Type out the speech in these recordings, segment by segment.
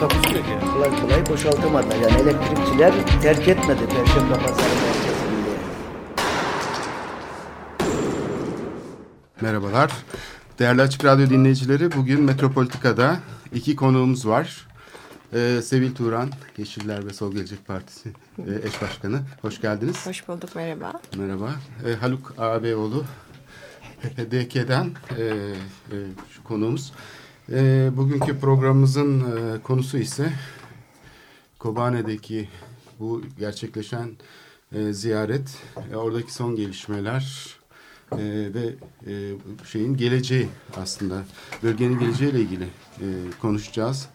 Takusuyor yani. kolay kolay boşaltamadılar. Yani elektrikçiler terk etmedi Perşembe Pazarı merkezini. Merhabalar. Değerli Açık Radyo dinleyicileri, bugün Metropolitika'da iki konuğumuz var. Ee, Sevil Turan, Yeşiller ve Sol Gelecek Partisi e, eş başkanı. Hoş geldiniz. Hoş bulduk, merhaba. Merhaba. Ee, Haluk Ağabeyoğlu, PPDK'den e, e, şu konuğumuz. E, bugünkü programımızın e, konusu ise Kobane'deki bu gerçekleşen e, ziyaret, e, oradaki son gelişmeler e, ve e, şeyin geleceği aslında bölgenin geleceğiyle ilgili e, konuşacağız.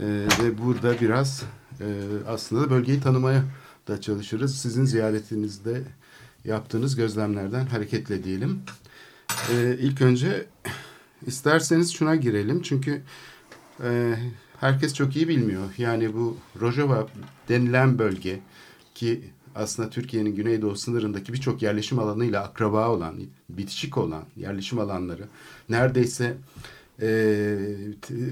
E, ve burada biraz e, aslında bölgeyi tanımaya da çalışırız. Sizin ziyaretinizde yaptığınız gözlemlerden hareketle diyelim. E, ilk önce isterseniz şuna girelim çünkü e, herkes çok iyi bilmiyor. Yani bu Rojava denilen bölge ki aslında Türkiye'nin güneydoğu sınırındaki birçok yerleşim alanıyla akraba olan, bitişik olan yerleşim alanları neredeyse e,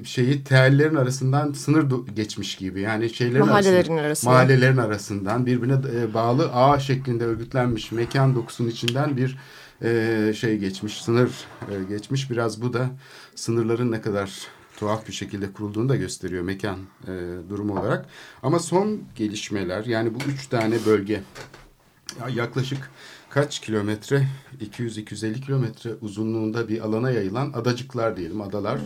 şeyi teellerin arasından sınır geçmiş gibi. Yani şeylerin Mahallelerin arasında, arasında. mahallelerin arasından birbirine e, bağlı ağ şeklinde örgütlenmiş mekan dokusunun içinden bir e, şey geçmiş, sınır e, geçmiş. Biraz bu da sınırların ne kadar tuhaf bir şekilde kurulduğunu da gösteriyor mekan e, durumu olarak. Ama son gelişmeler yani bu üç tane bölge ya yaklaşık kaç kilometre 200-250 kilometre uzunluğunda bir alana yayılan adacıklar diyelim adalar.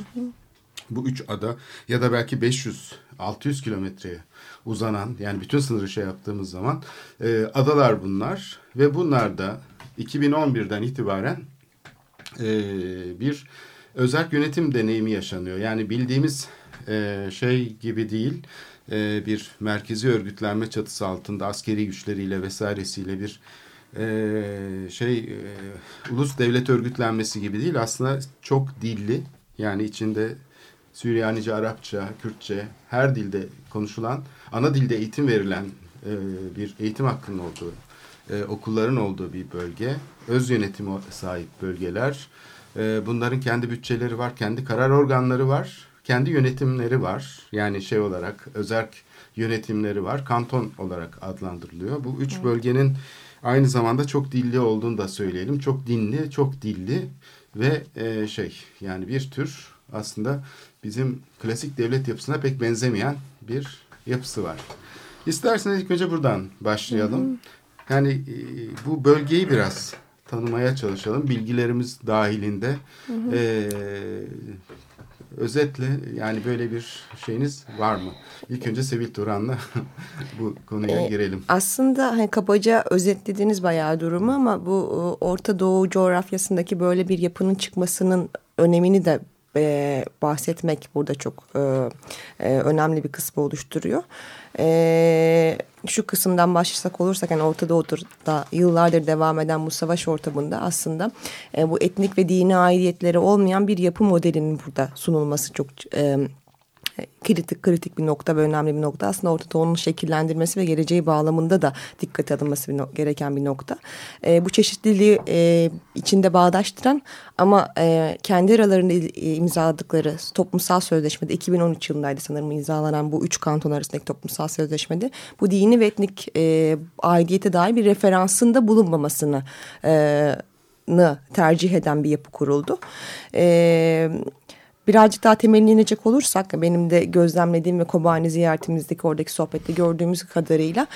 Bu üç ada ya da belki 500-600 kilometreye uzanan yani bütün sınırı şey yaptığımız zaman e, adalar bunlar ve bunlar da 2011'den itibaren e, bir özel yönetim deneyimi yaşanıyor. Yani bildiğimiz e, şey gibi değil e, bir merkezi örgütlenme çatısı altında askeri güçleriyle vesairesiyle bir e, şey e, ulus devlet örgütlenmesi gibi değil aslında çok dilli yani içinde Süryanice, Arapça, Kürtçe her dilde konuşulan ana dilde eğitim verilen e, bir eğitim hakkının olduğu e, okulların olduğu bir bölge öz yönetimi sahip bölgeler e, bunların kendi bütçeleri var kendi karar organları var kendi yönetimleri var yani şey olarak özerk yönetimleri var kanton olarak adlandırılıyor bu üç bölgenin aynı zamanda çok dilli olduğunu da söyleyelim. Çok dinli, çok dilli ve e, şey yani bir tür aslında bizim klasik devlet yapısına pek benzemeyen bir yapısı var. İsterseniz ilk önce buradan başlayalım. Yani e, bu bölgeyi biraz tanımaya çalışalım. Bilgilerimiz dahilinde. E, özetle yani böyle bir şeyiniz var mı? İlk önce Sevil Turan'la bu konuya Ee, girelim. Aslında hani kabaca özetlediniz bayağı durumu ama bu e, Orta Doğu coğrafyasındaki böyle bir yapının çıkmasının önemini de e, bahsetmek burada çok e, e, önemli bir kısmı oluşturuyor. E, şu kısımdan başlasak olursak yani Orta Doğu'da yıllardır devam eden bu savaş ortamında aslında e, bu etnik ve dini aidiyetleri olmayan bir yapı modelinin burada sunulması çok e, kritik kritik bir nokta ve önemli bir nokta. Aslında Orta Doğu'nun şekillendirmesi ve geleceği bağlamında da dikkate alınması bir gereken bir nokta. E, bu çeşitliliği e, içinde bağdaştıran ama e, kendi aralarında e, imzaladıkları toplumsal sözleşmede 2013 yılındaydı sanırım imzalanan bu üç kanton arasındaki toplumsal sözleşmede bu dini ve etnik e, aidiyete dair bir referansında bulunmamasını e, tercih eden bir yapı kuruldu. E, birazcık daha temeline inecek olursak benim de gözlemlediğim ve Kobani ziyaretimizdeki oradaki sohbette gördüğümüz kadarıyla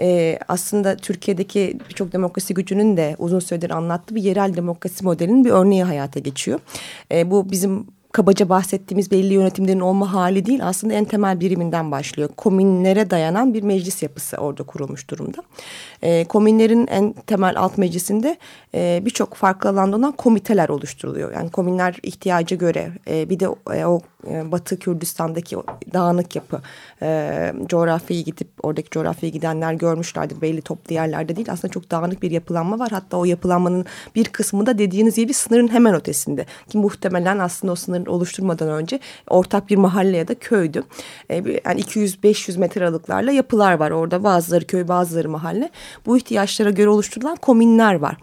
e, aslında Türkiye'deki birçok demokrasi gücünün de uzun süredir anlattığı bir yerel demokrasi modelinin bir örneği hayata geçiyor. E, bu bizim kabaca bahsettiğimiz belli yönetimlerin olma hali değil aslında en temel biriminden başlıyor. Komünlere dayanan bir meclis yapısı orada kurulmuş durumda. E, komünlerin en temel alt meclisinde e, birçok farklı alanda olan komiteler oluşturuluyor. Yani komünler ihtiyaca göre e, bir de e, o e, Batı Kürdistan'daki dağınık yapı e, coğrafyayı gidip oradaki coğrafyaya gidenler görmüşlerdir. Belli toplu yerlerde değil aslında çok dağınık bir yapılanma var. Hatta o yapılanmanın bir kısmı da dediğiniz gibi sınırın hemen ötesinde. Ki muhtemelen aslında o sınırı oluşturmadan önce ortak bir mahalle ya da köydü. E, yani 200-500 metre aralıklarla yapılar var orada bazıları köy bazıları mahalle. Bu ihtiyaçlara göre oluşturulan komünler var.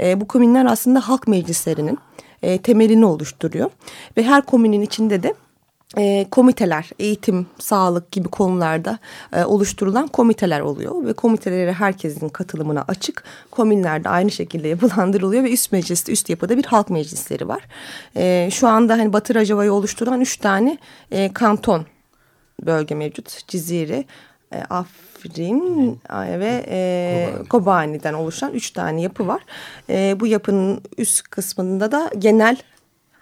E, bu komünler aslında halk meclislerinin e, temelini oluşturuyor. Ve her komünün içinde de e, komiteler, eğitim, sağlık gibi konularda e, oluşturulan komiteler oluyor. Ve komitelere herkesin katılımına açık. Komünlerde aynı şekilde yapılandırılıyor ve üst mecliste, üst yapıda bir halk meclisleri var. E, şu anda hani Batı Rajava'yı oluşturan üç tane e, kanton bölge mevcut. Ciziri, e, Afrin ve e, Kobani. Kobani'den oluşan üç tane yapı var. E, bu yapının üst kısmında da genel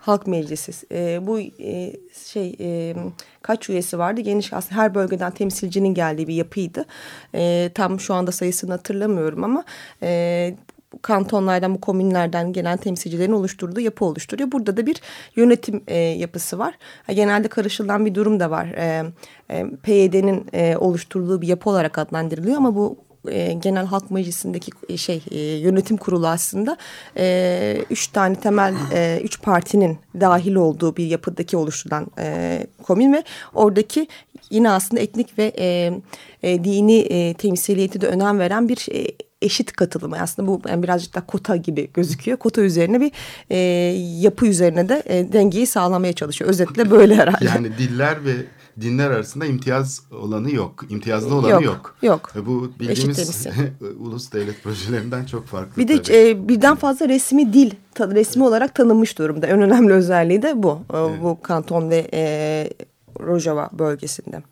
halk meclisi. E, bu e, şey e, kaç üyesi vardı? Geniş aslında her bölgeden temsilcinin geldiği bir yapıydı. E, tam şu anda sayısını hatırlamıyorum ama e, kantonlardan, bu komünlerden gelen temsilcilerin oluşturduğu yapı oluşturuyor. Burada da bir yönetim e, yapısı var. genelde karışılan bir durum da var. E, e, PYD'nin e, oluşturduğu bir yapı olarak adlandırılıyor ama bu e, Genel Halk Meclisi'ndeki e, şey e, yönetim kurulu aslında e, üç tane temel e, üç partinin dahil olduğu bir yapıdaki oluşturulan e, komün ve oradaki yine aslında etnik ve e, e, dini e, temsiliyeti de önem veren bir e, eşit katılımı aslında bu yani birazcık da kota gibi gözüküyor. Kota üzerine bir e, yapı üzerine de e, dengeyi sağlamaya çalışıyor. Özetle böyle herhalde. Yani diller ve dinler arasında imtiyaz olanı yok. İmtiyazlı olanı yok. Yok. yok. E, bu bildiğimiz ulus devlet projelerinden çok farklı. Bir de e, birden fazla resmi dil resmi olarak tanınmış durumda. En önemli özelliği de bu. E, evet. Bu kanton ve e, Rojava bölgesinde.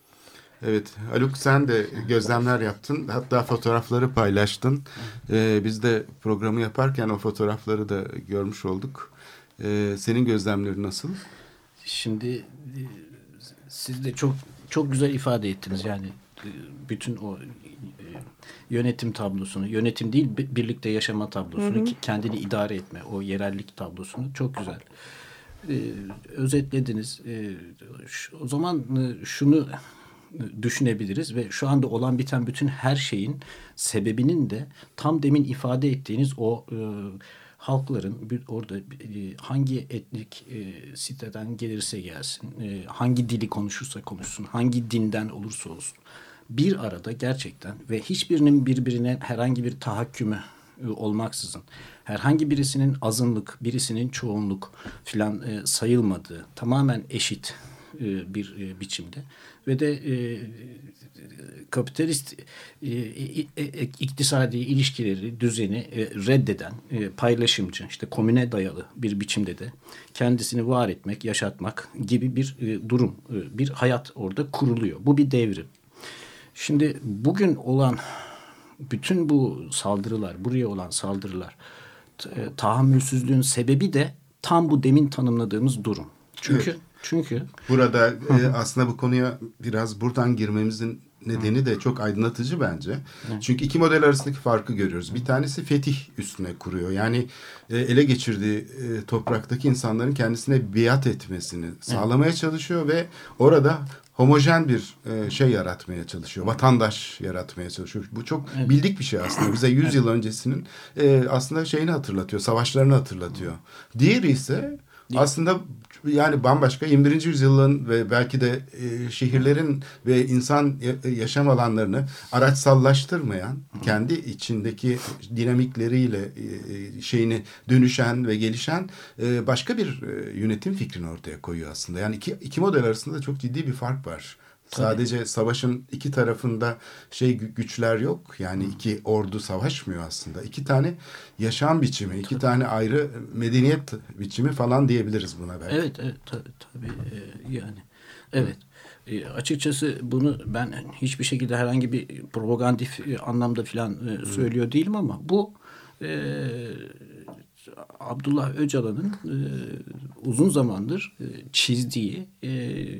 Evet Haluk sen de gözlemler yaptın hatta fotoğrafları paylaştın. Ee, biz de programı yaparken o fotoğrafları da görmüş olduk. Ee, senin gözlemlerin nasıl? Şimdi e, siz de çok çok güzel ifade ettiniz yani e, bütün o e, yönetim tablosunu, yönetim değil birlikte yaşama tablosunu, hı hı. kendini idare etme, o yerellik tablosunu çok güzel ee, özetlediniz. Ee, şu, o zaman şunu düşünebiliriz ve şu anda olan biten bütün her şeyin sebebinin de tam demin ifade ettiğiniz o e, halkların bir, orada e, hangi etnik e, siteden gelirse gelsin, e, hangi dili konuşursa konuşsun, hangi dinden olursa olsun bir arada gerçekten ve hiçbirinin birbirine herhangi bir tahakkümü e, olmaksızın herhangi birisinin azınlık, birisinin çoğunluk filan e, sayılmadığı tamamen eşit e, bir e, biçimde ve de e, kapitalist e, e, e, iktisadi ilişkileri, düzeni e, reddeden, e, paylaşımcı, işte komüne dayalı bir biçimde de kendisini var etmek, yaşatmak gibi bir e, durum, e, bir hayat orada kuruluyor. Bu bir devrim. Şimdi bugün olan bütün bu saldırılar, buraya olan saldırılar, e, tahammülsüzlüğün sebebi de tam bu demin tanımladığımız durum. Çünkü evet. Çünkü burada e, aslında bu konuya biraz buradan girmemizin nedeni de çok aydınlatıcı bence. Çünkü iki model arasındaki farkı görüyoruz. Bir tanesi fetih üstüne kuruyor. Yani e, ele geçirdiği e, topraktaki insanların kendisine biat etmesini sağlamaya çalışıyor ve orada homojen bir e, şey yaratmaya çalışıyor. Vatandaş yaratmaya çalışıyor. Bu çok evet. bildik bir şey aslında. Bize 100 yıl öncesinin aslında şeyini hatırlatıyor. Savaşlarını hatırlatıyor. Diğeri ise aslında yani bambaşka 21. yüzyılın ve belki de e, şehirlerin ve insan yaşam alanlarını araçsallaştırmayan, Hı. kendi içindeki dinamikleriyle e, şeyini dönüşen ve gelişen e, başka bir e, yönetim fikrini ortaya koyuyor aslında. Yani iki, iki model arasında çok ciddi bir fark var. Sadece savaşın iki tarafında şey güçler yok. Yani iki ordu savaşmıyor aslında. İki tane yaşam biçimi, tabii. iki tane ayrı medeniyet biçimi falan diyebiliriz buna belki. Evet, evet tabii, tabii ee, yani. Evet. E, açıkçası bunu ben hiçbir şekilde herhangi bir propagandif e, anlamda falan e, söylüyor değilim ama bu e, Abdullah Öcalan'ın e, uzun zamandır e, çizdiği e,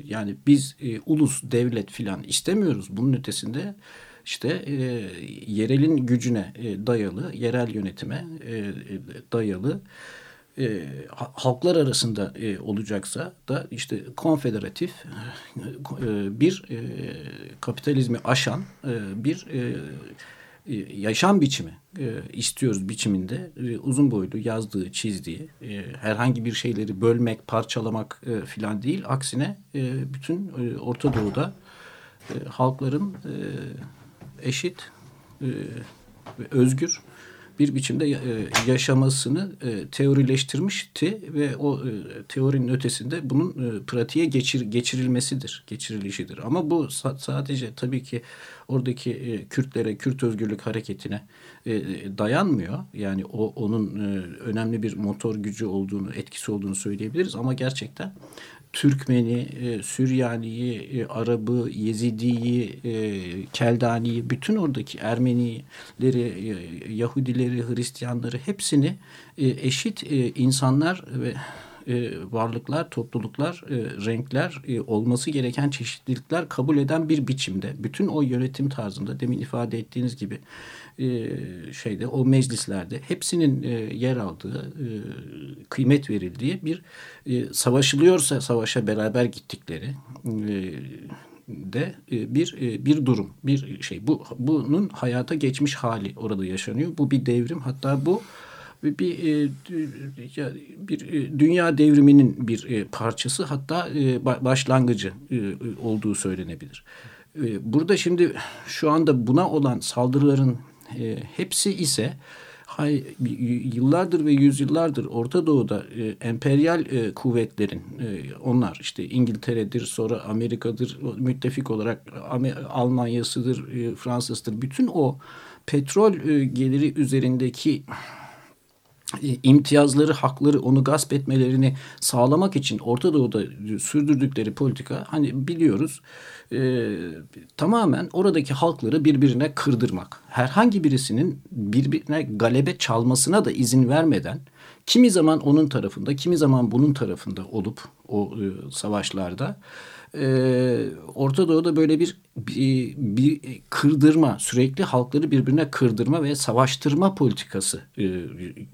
yani biz e, ulus devlet filan istemiyoruz. Bunun ötesinde işte e, yerelin gücüne e, dayalı, yerel yönetime e, e dayalı e, halklar arasında e, olacaksa da işte konfederatif e, bir e, kapitalizmi aşan e, bir e, e, yaşam biçimi e, istiyoruz biçiminde e, uzun boylu yazdığı, çizdiği e, herhangi bir şeyleri bölmek, parçalamak e, filan değil. Aksine e, bütün e, Orta Doğu'da e, halkların e, eşit e, ve özgür bir biçimde e, yaşamasını e, teorileştirmişti ve o e, teorinin ötesinde bunun pratiğe geçir, geçirilmesidir, geçirilişidir. Ama bu sadece tabii ki oradaki Kürtlere, Kürt özgürlük hareketine dayanmıyor. Yani o onun önemli bir motor gücü olduğunu, etkisi olduğunu söyleyebiliriz ama gerçekten Türkmeni, e, Süryani'yi, e, Arabı, Yezidi'yi, e, Keldani'yi, bütün oradaki Ermenileri, e, Yahudileri, Hristiyanları hepsini e, eşit e, insanlar ve e, varlıklar, topluluklar, e, renkler e, olması gereken çeşitlilikler kabul eden bir biçimde. Bütün o yönetim tarzında demin ifade ettiğiniz gibi şeyde o meclislerde hepsinin yer aldığı, kıymet verildiği bir savaşılıyorsa savaşa beraber gittikleri de bir bir durum, bir şey. Bu bunun hayata geçmiş hali orada yaşanıyor. Bu bir devrim. Hatta bu bir e, bir e, dünya devriminin bir e, parçası hatta başlangıcı olduğu söylenebilir. Burada şimdi şu anda buna olan saldırıların hepsi ise yıllardır ve yüzyıllardır Orta Doğu'da emperyal kuvvetlerin onlar işte İngiltere'dir sonra Amerika'dır müttefik olarak Almanya'sıdır Fransa'sıdır bütün o petrol geliri üzerindeki e, imtiyazları, hakları onu gasp etmelerini sağlamak için Orta Doğu'da sürdürdükleri politika hani biliyoruz e, tamamen oradaki halkları birbirine kırdırmak. Herhangi birisinin birbirine galebe çalmasına da izin vermeden kimi zaman onun tarafında kimi zaman bunun tarafında olup o e, savaşlarda e, Orta Doğu'da böyle bir, bir, bir kırdırma, sürekli halkları birbirine kırdırma ve savaştırma politikası e,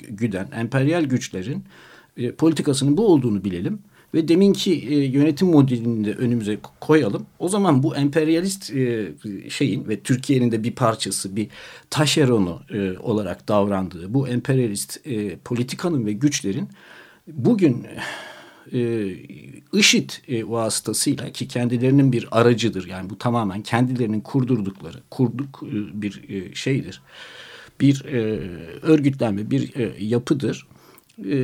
güden emperyal güçlerin e, politikasının bu olduğunu bilelim ve deminki e, yönetim modelini de önümüze koyalım. O zaman bu emperyalist e, şeyin ve Türkiye'nin de bir parçası, bir taşeronu e, olarak davrandığı bu emperyalist e, politikanın ve güçlerin bugün e, IŞİD e, vasıtasıyla ki kendilerinin bir aracıdır. Yani bu tamamen kendilerinin kurdurdukları, kurduk e, bir e, şeydir. Bir e, örgütlenme, bir e, yapıdır. E,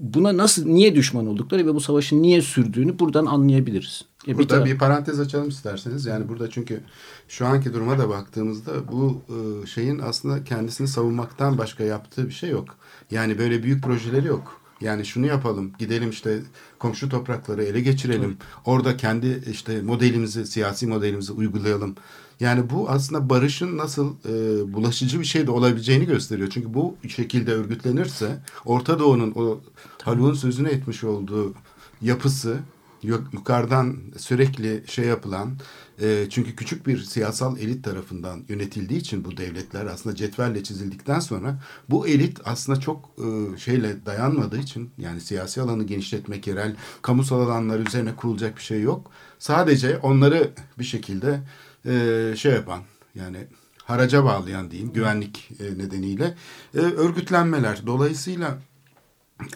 buna nasıl, niye düşman oldukları ve bu savaşın niye sürdüğünü buradan anlayabiliriz. E, burada bir, bir parantez açalım isterseniz. Yani burada çünkü şu anki duruma da baktığımızda bu e, şeyin aslında kendisini savunmaktan başka yaptığı bir şey yok. Yani böyle büyük projeleri yok. Yani şunu yapalım, gidelim işte komşu toprakları ele geçirelim. Tabii. Orada kendi işte modelimizi, siyasi modelimizi uygulayalım. Yani bu aslında barışın nasıl e, bulaşıcı bir şey de olabileceğini gösteriyor. Çünkü bu şekilde örgütlenirse Orta Doğu'nun o Haluk'un sözünü etmiş olduğu yapısı yukarıdan sürekli şey yapılan e, çünkü küçük bir siyasal elit tarafından yönetildiği için bu devletler aslında cetvelle çizildikten sonra bu elit aslında çok e, şeyle dayanmadığı için yani siyasi alanı genişletmek yerel kamusal alanlar üzerine kurulacak bir şey yok. Sadece onları bir şekilde e, şey yapan yani haraca bağlayan diyeyim güvenlik e, nedeniyle e, örgütlenmeler. Dolayısıyla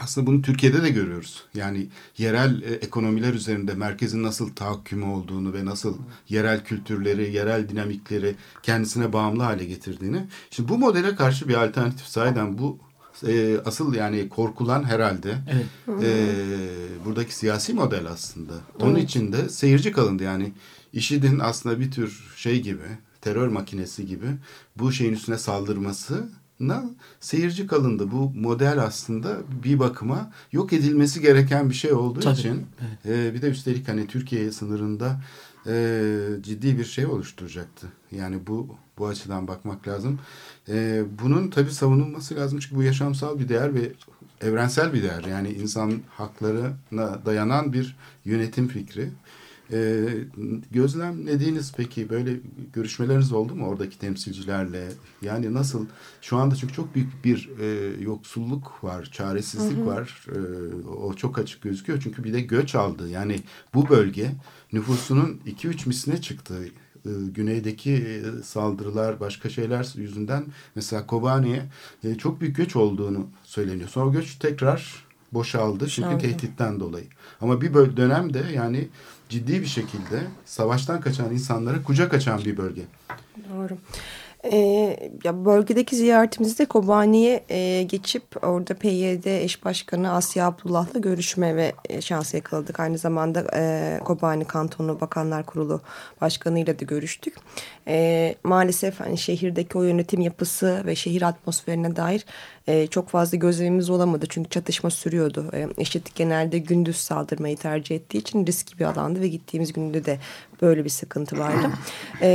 aslında bunu Türkiye'de de görüyoruz. Yani yerel e, ekonomiler üzerinde merkezin nasıl tahakkümü olduğunu ve nasıl yerel kültürleri, yerel dinamikleri kendisine bağımlı hale getirdiğini. Şimdi bu modele karşı bir alternatif sayeden bu e, asıl yani korkulan herhalde evet. e, buradaki siyasi model aslında. Onun evet. için de seyirci kalındı yani. IŞİD'in aslında bir tür şey gibi terör makinesi gibi bu şeyin üstüne saldırması na seyirci kalındı. Bu model aslında bir bakıma yok edilmesi gereken bir şey olduğu Tabii. için evet. e, bir de üstelik hani Türkiye sınırında e, ciddi bir şey oluşturacaktı. Yani bu bu açıdan bakmak lazım. E, bunun tabii savunulması lazım çünkü bu yaşamsal bir değer ve evrensel bir değer. Yani insan haklarına dayanan bir yönetim fikri. E, gözlemlediğiniz peki böyle görüşmeleriniz oldu mu oradaki temsilcilerle? Yani nasıl şu anda çünkü çok büyük bir e, yoksulluk var, çaresizlik hı hı. var. E, o çok açık gözüküyor çünkü bir de göç aldı. Yani bu bölge nüfusunun 2-3 misline çıktı e, güneydeki e, saldırılar başka şeyler yüzünden mesela Kobani'ye e, çok büyük göç olduğunu söyleniyor. Sonra göç tekrar boşaldı çünkü Şaldı. tehditten dolayı. Ama bir dönemde yani ciddi bir şekilde savaştan kaçan insanlara kucak açan bir bölge. Doğru. Ee, ya bölgedeki ziyaretimizde Kobani'ye e, geçip orada PYD eş başkanı Asya Abdullah'la görüşme ve e, şansı yakaladık. Aynı zamanda e, Kobani Kantonu Bakanlar Kurulu Başkanı'yla da görüştük. E, maalesef hani şehirdeki o yönetim yapısı ve şehir atmosferine dair e, çok fazla gözlemimiz olamadı. Çünkü çatışma sürüyordu. E, IŞİD genelde gündüz saldırmayı tercih ettiği için riskli bir alandı ve gittiğimiz günde de böyle bir sıkıntı vardı. E,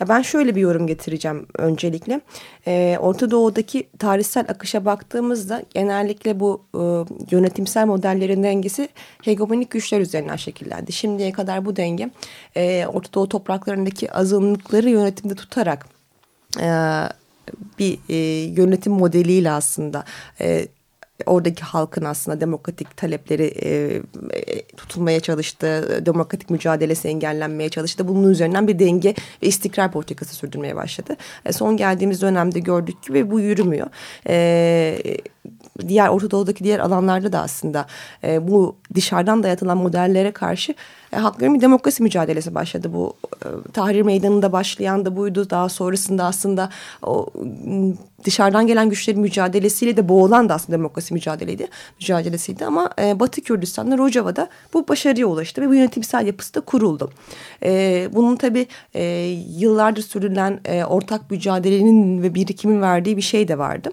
ya ben şöyle bir yorum getireceğim öncelikle. E, Orta Doğu'daki tarihsel akışa baktığımızda genellikle bu e, yönetimsel modellerin dengesi hegemonik güçler üzerinden şekillendi. Şimdiye kadar bu denge e, Orta Doğu topraklarındaki azınlıkları yönetimde tutarak e, bir e, yönetim modeliyle aslında e, oradaki halkın aslında demokratik talepleri e, e, tutulmaya çalıştı, demokratik mücadelesi engellenmeye çalıştı. Bunun üzerinden bir denge ve istikrar politikası sürdürmeye başladı. E, son geldiğimiz dönemde gördük ki ve bu yürümüyor. E, diğer Orta Doğu'daki diğer alanlarda da aslında e, bu dışarıdan dayatılan modellere karşı e, halkların bir demokrasi mücadelesi başladı. Bu e, Tahrir Meydanı'nda başlayan da buydu. Daha sonrasında aslında o dışarıdan gelen güçlerin mücadelesiyle de boğulan da aslında demokrasi mücadeleydi, mücadelesiydi. Ama e, Batı Kürdistan'da Rojava'da bu başarıya ulaştı ve bu yönetimsel yapısı da kuruldu. E, bunun tabii e, yıllardır sürülen e, ortak mücadelenin ve birikimin verdiği bir şey de vardı.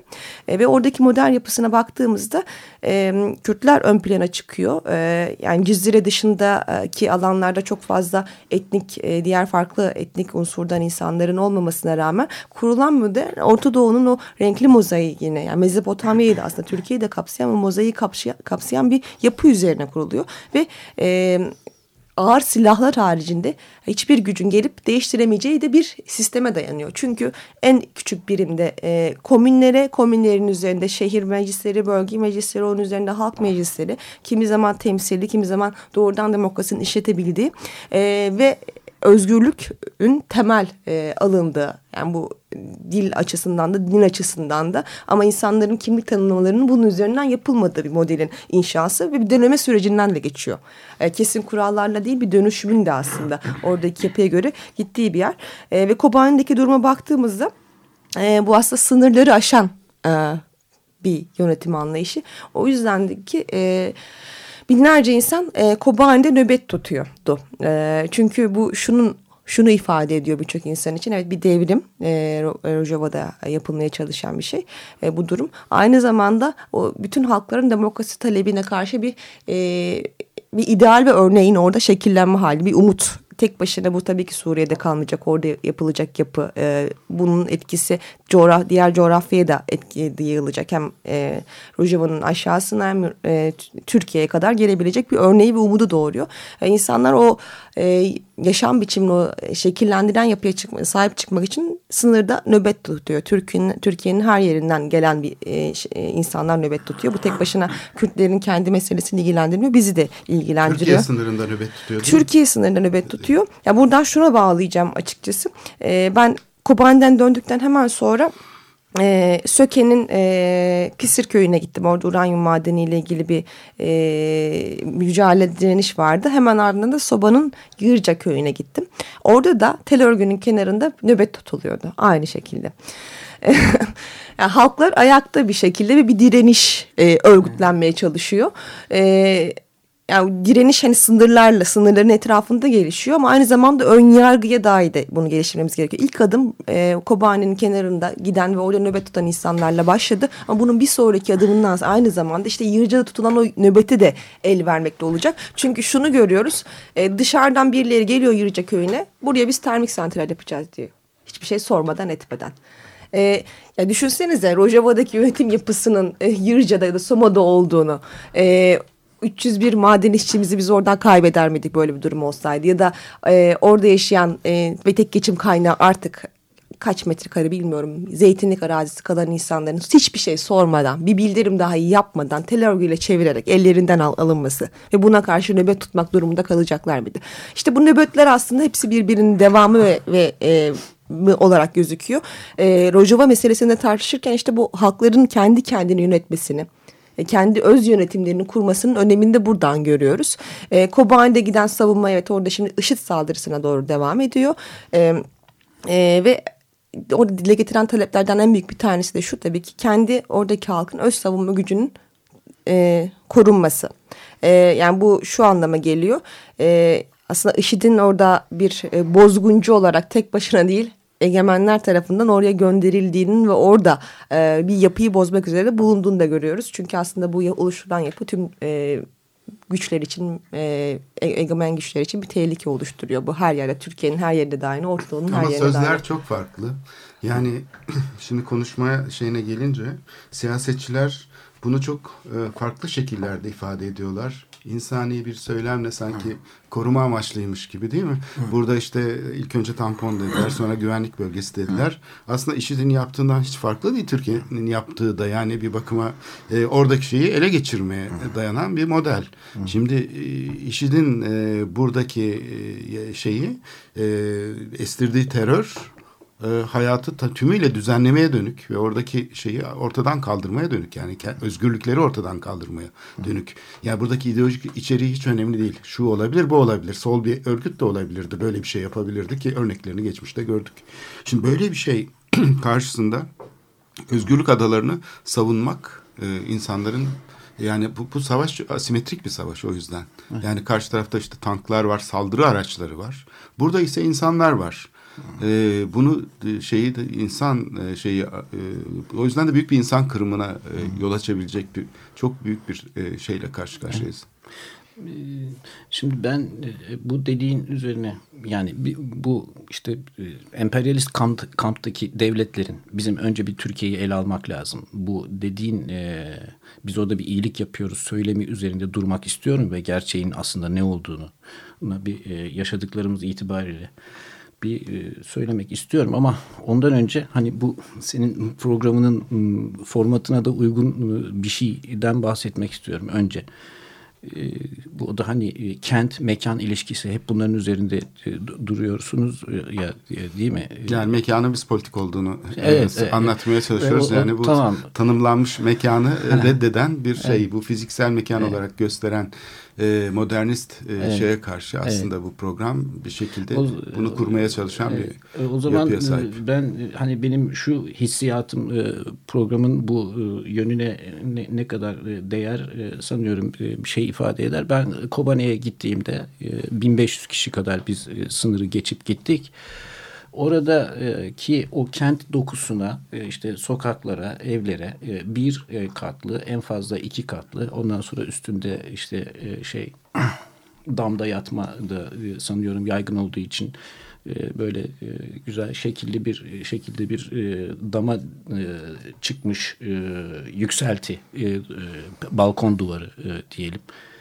E, ve oradaki modern yapısına baktığımızda e, Kürtler ön plana çıkıyor. E, yani Cizre dışındaki alanlarda çok fazla etnik, e, diğer farklı etnik unsurdan insanların olmamasına rağmen kurulan modern Orta Doğu'nun o renkli mozaiğine yani Mezopotamya'yı da aslında Türkiye'yi de kapsayan ama mozaiği kapsayan, kapsayan bir yapı üzerine kuruluyor. Ve e, ağır silahlar haricinde hiçbir gücün gelip değiştiremeyeceği de bir sisteme dayanıyor. Çünkü en küçük birimde e, komünlere, komünlerin üzerinde şehir meclisleri, bölge meclisleri, onun üzerinde halk meclisleri, kimi zaman temsilli, kimi zaman doğrudan demokrasinin işletebildiği e, ve özgürlükün temel e, alındığı yani bu dil açısından da din açısından da ama insanların kimlik tanımlamalarının bunun üzerinden yapılmadığı bir modelin inşası ve bir deneme sürecinden de geçiyor. E, kesin kurallarla değil bir dönüşümün de aslında oradaki yapıya göre gittiği bir yer. E, ve Kobani'deki duruma baktığımızda e, bu aslında sınırları aşan e, bir yönetim anlayışı. O yüzden ki... E, binlerce insan e, Kobani'de nöbet tutuyordu. E, çünkü bu şunun şunu ifade ediyor birçok insan için. Evet bir devrim e, Rojava'da yapılmaya çalışan bir şey e, bu durum. Aynı zamanda o bütün halkların demokrasi talebine karşı bir e, bir ideal ve örneğin orada şekillenme hali, bir umut tek başına bu tabii ki Suriye'de kalmayacak. Orada yapılacak yapı e, bunun etkisi coğraf diğer coğrafyaya da etki yayılacak. Hem e, Rojava'nın aşağısına hem e, Türkiye'ye kadar gelebilecek bir örneği ve umudu doğuruyor. E, insanlar o e, yaşam biçimini o şekillendiren yapıya çıkma, sahip çıkmak için sınırda nöbet tutuyor. Türkiye'nin Türkiye'nin her yerinden gelen bir e, e, insanlar nöbet tutuyor. Bu tek başına Kürtlerin kendi meselesini ilgilendirmiyor. Bizi de ilgilendiriyor. Türkiye sınırında nöbet tutuyor. Türkiye sınırında nöbet tutuyor. Ya buradan şuna bağlayacağım açıkçası. E, ben Kobani'den döndükten hemen sonra e, Söke'nin e, Kisir köyüne gittim. Orada uranyum madeniyle ilgili bir e, mücadele direniş vardı. Hemen ardından da Soba'nın Yırca köyüne gittim. Orada da tel örgünün kenarında nöbet tutuluyordu. Aynı şekilde. yani halklar ayakta bir şekilde bir direniş e, örgütlenmeye çalışıyor. E, yani direniş hani sınırlarla, sınırların etrafında gelişiyor ama aynı zamanda ön yargıya dair de bunu geliştirmemiz gerekiyor. İlk adım e, Kobani'nin kenarında giden ve orada nöbet tutan insanlarla başladı. Ama bunun bir sonraki adımından aynı zamanda işte Yırca'da tutulan o nöbeti de el vermekte olacak. Çünkü şunu görüyoruz e, dışarıdan birileri geliyor Yırca köyüne buraya biz termik santral yapacağız diyor. Hiçbir şey sormadan etmeden. E, ya düşünsenize Rojava'daki yönetim yapısının e, Yırca'da ya da Soma'da olduğunu. E, 301 maden işçimizi biz oradan kaybeder miydik böyle bir durum olsaydı? Ya da e, orada yaşayan e, ve tek geçim kaynağı artık kaç metrekare bilmiyorum zeytinlik arazisi kalan insanların hiçbir şey sormadan bir bildirim dahi yapmadan tel örgüyle çevirerek ellerinden al, alınması ve buna karşı nöbet tutmak durumunda kalacaklar mıydı? İşte bu nöbetler aslında hepsi birbirinin devamı ve, ve e, olarak gözüküyor. E, Rojava meselesinde tartışırken işte bu halkların kendi kendini yönetmesini kendi öz yönetimlerini kurmasının önemini de buradan görüyoruz. E, Kobani'de giden savunma evet orada şimdi IŞİD saldırısına doğru devam ediyor. E, e, ve orada dile getiren taleplerden en büyük bir tanesi de şu tabii ki kendi oradaki halkın öz savunma gücünün e, korunması. E, yani bu şu anlama geliyor. E, aslında IŞİD'in orada bir e, bozguncu olarak tek başına değil egemenler tarafından oraya gönderildiğinin ve orada e, bir yapıyı bozmak üzere bulunduğunu da görüyoruz. Çünkü aslında bu oluşturulan yapı tüm e, güçler için, e, e, egemen güçler için bir tehlike oluşturuyor. Bu her yerde, Türkiye'nin her yerinde de aynı, Orta Doğu'nun her yerinde Ama sözler aynı. çok farklı. Yani şimdi konuşmaya şeyine gelince siyasetçiler bunu çok e, farklı şekillerde ifade ediyorlar. İnsani bir söylemle sanki koruma amaçlıymış gibi değil mi? Burada işte ilk önce tampon dediler sonra güvenlik bölgesi dediler. Aslında IŞİD'in yaptığından hiç farklı değil Türkiye'nin yaptığı da yani bir bakıma e, oradaki şeyi ele geçirmeye dayanan bir model. Şimdi e, IŞİD'in e, buradaki e, şeyi e, estirdiği terör e, hayatı ta, tümüyle düzenlemeye dönük ve oradaki şeyi ortadan kaldırmaya dönük yani özgürlükleri ortadan kaldırmaya dönük. Yani buradaki ideolojik içeriği hiç önemli değil. Şu olabilir, bu olabilir. Sol bir örgüt de olabilirdi. Böyle bir şey yapabilirdi ki örneklerini geçmişte gördük. Şimdi böyle bir şey karşısında özgürlük adalarını savunmak e, insanların yani bu, bu savaş asimetrik bir savaş o yüzden. Yani karşı tarafta işte tanklar var, saldırı araçları var. Burada ise insanlar var. E, bunu şeyi de insan şeyi e, o yüzden de büyük bir insan kırımına e, yol açabilecek bir çok büyük bir e, şeyle karşı karşıyayız. Şimdi ben bu dediğin üzerine yani bu işte emperyalist kamp, kamptaki devletlerin bizim önce bir Türkiye'yi ele almak lazım. Bu dediğin biz orada bir iyilik yapıyoruz söylemi üzerinde durmak istiyorum ve gerçeğin aslında ne olduğunu bir yaşadıklarımız itibariyle bir söylemek istiyorum ama ondan önce hani bu senin programının formatına da uygun bir şeyden bahsetmek istiyorum önce. Bu da hani kent mekan ilişkisi hep bunların üzerinde duruyorsunuz ya değil mi? Yani mekanın biz politik olduğunu evet, evet, anlatmaya çalışıyoruz. O, yani bu tamam. tanımlanmış mekanı reddeden bir şey. Evet. Bu fiziksel mekan evet. olarak gösteren e, modernist e, evet. şeye karşı aslında evet. bu program bir şekilde o, bunu kurmaya çalışan e, bir o zaman yapıya sahip. Ben hani benim şu hissiyatım e, programın bu e, yönüne ne, ne kadar değer e, sanıyorum e, bir şey ifade eder. Ben Kobane'ye gittiğimde e, 1500 kişi kadar biz e, sınırı geçip gittik. Oradaki o kent dokusuna işte sokaklara, evlere bir katlı, en fazla iki katlı, ondan sonra üstünde işte şey damda yatma da sanıyorum yaygın olduğu için böyle güzel şekilli bir şekilde bir dama çıkmış yükselti balkon duvarı diyelim. e,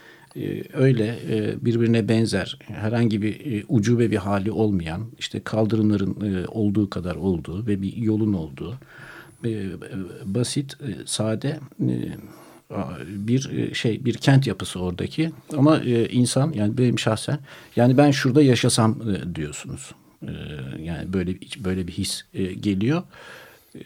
öyle e, birbirine benzer herhangi bir e, ucube bir hali olmayan işte kaldırımların olduğu kadar olduğu ve bir yolun olduğu basit sade bir şey bir kent yapısı oradaki. Ama insan yani benim şahsen yani ben şurada yaşasam diyorsunuz. Yani böyle böyle bir his geliyor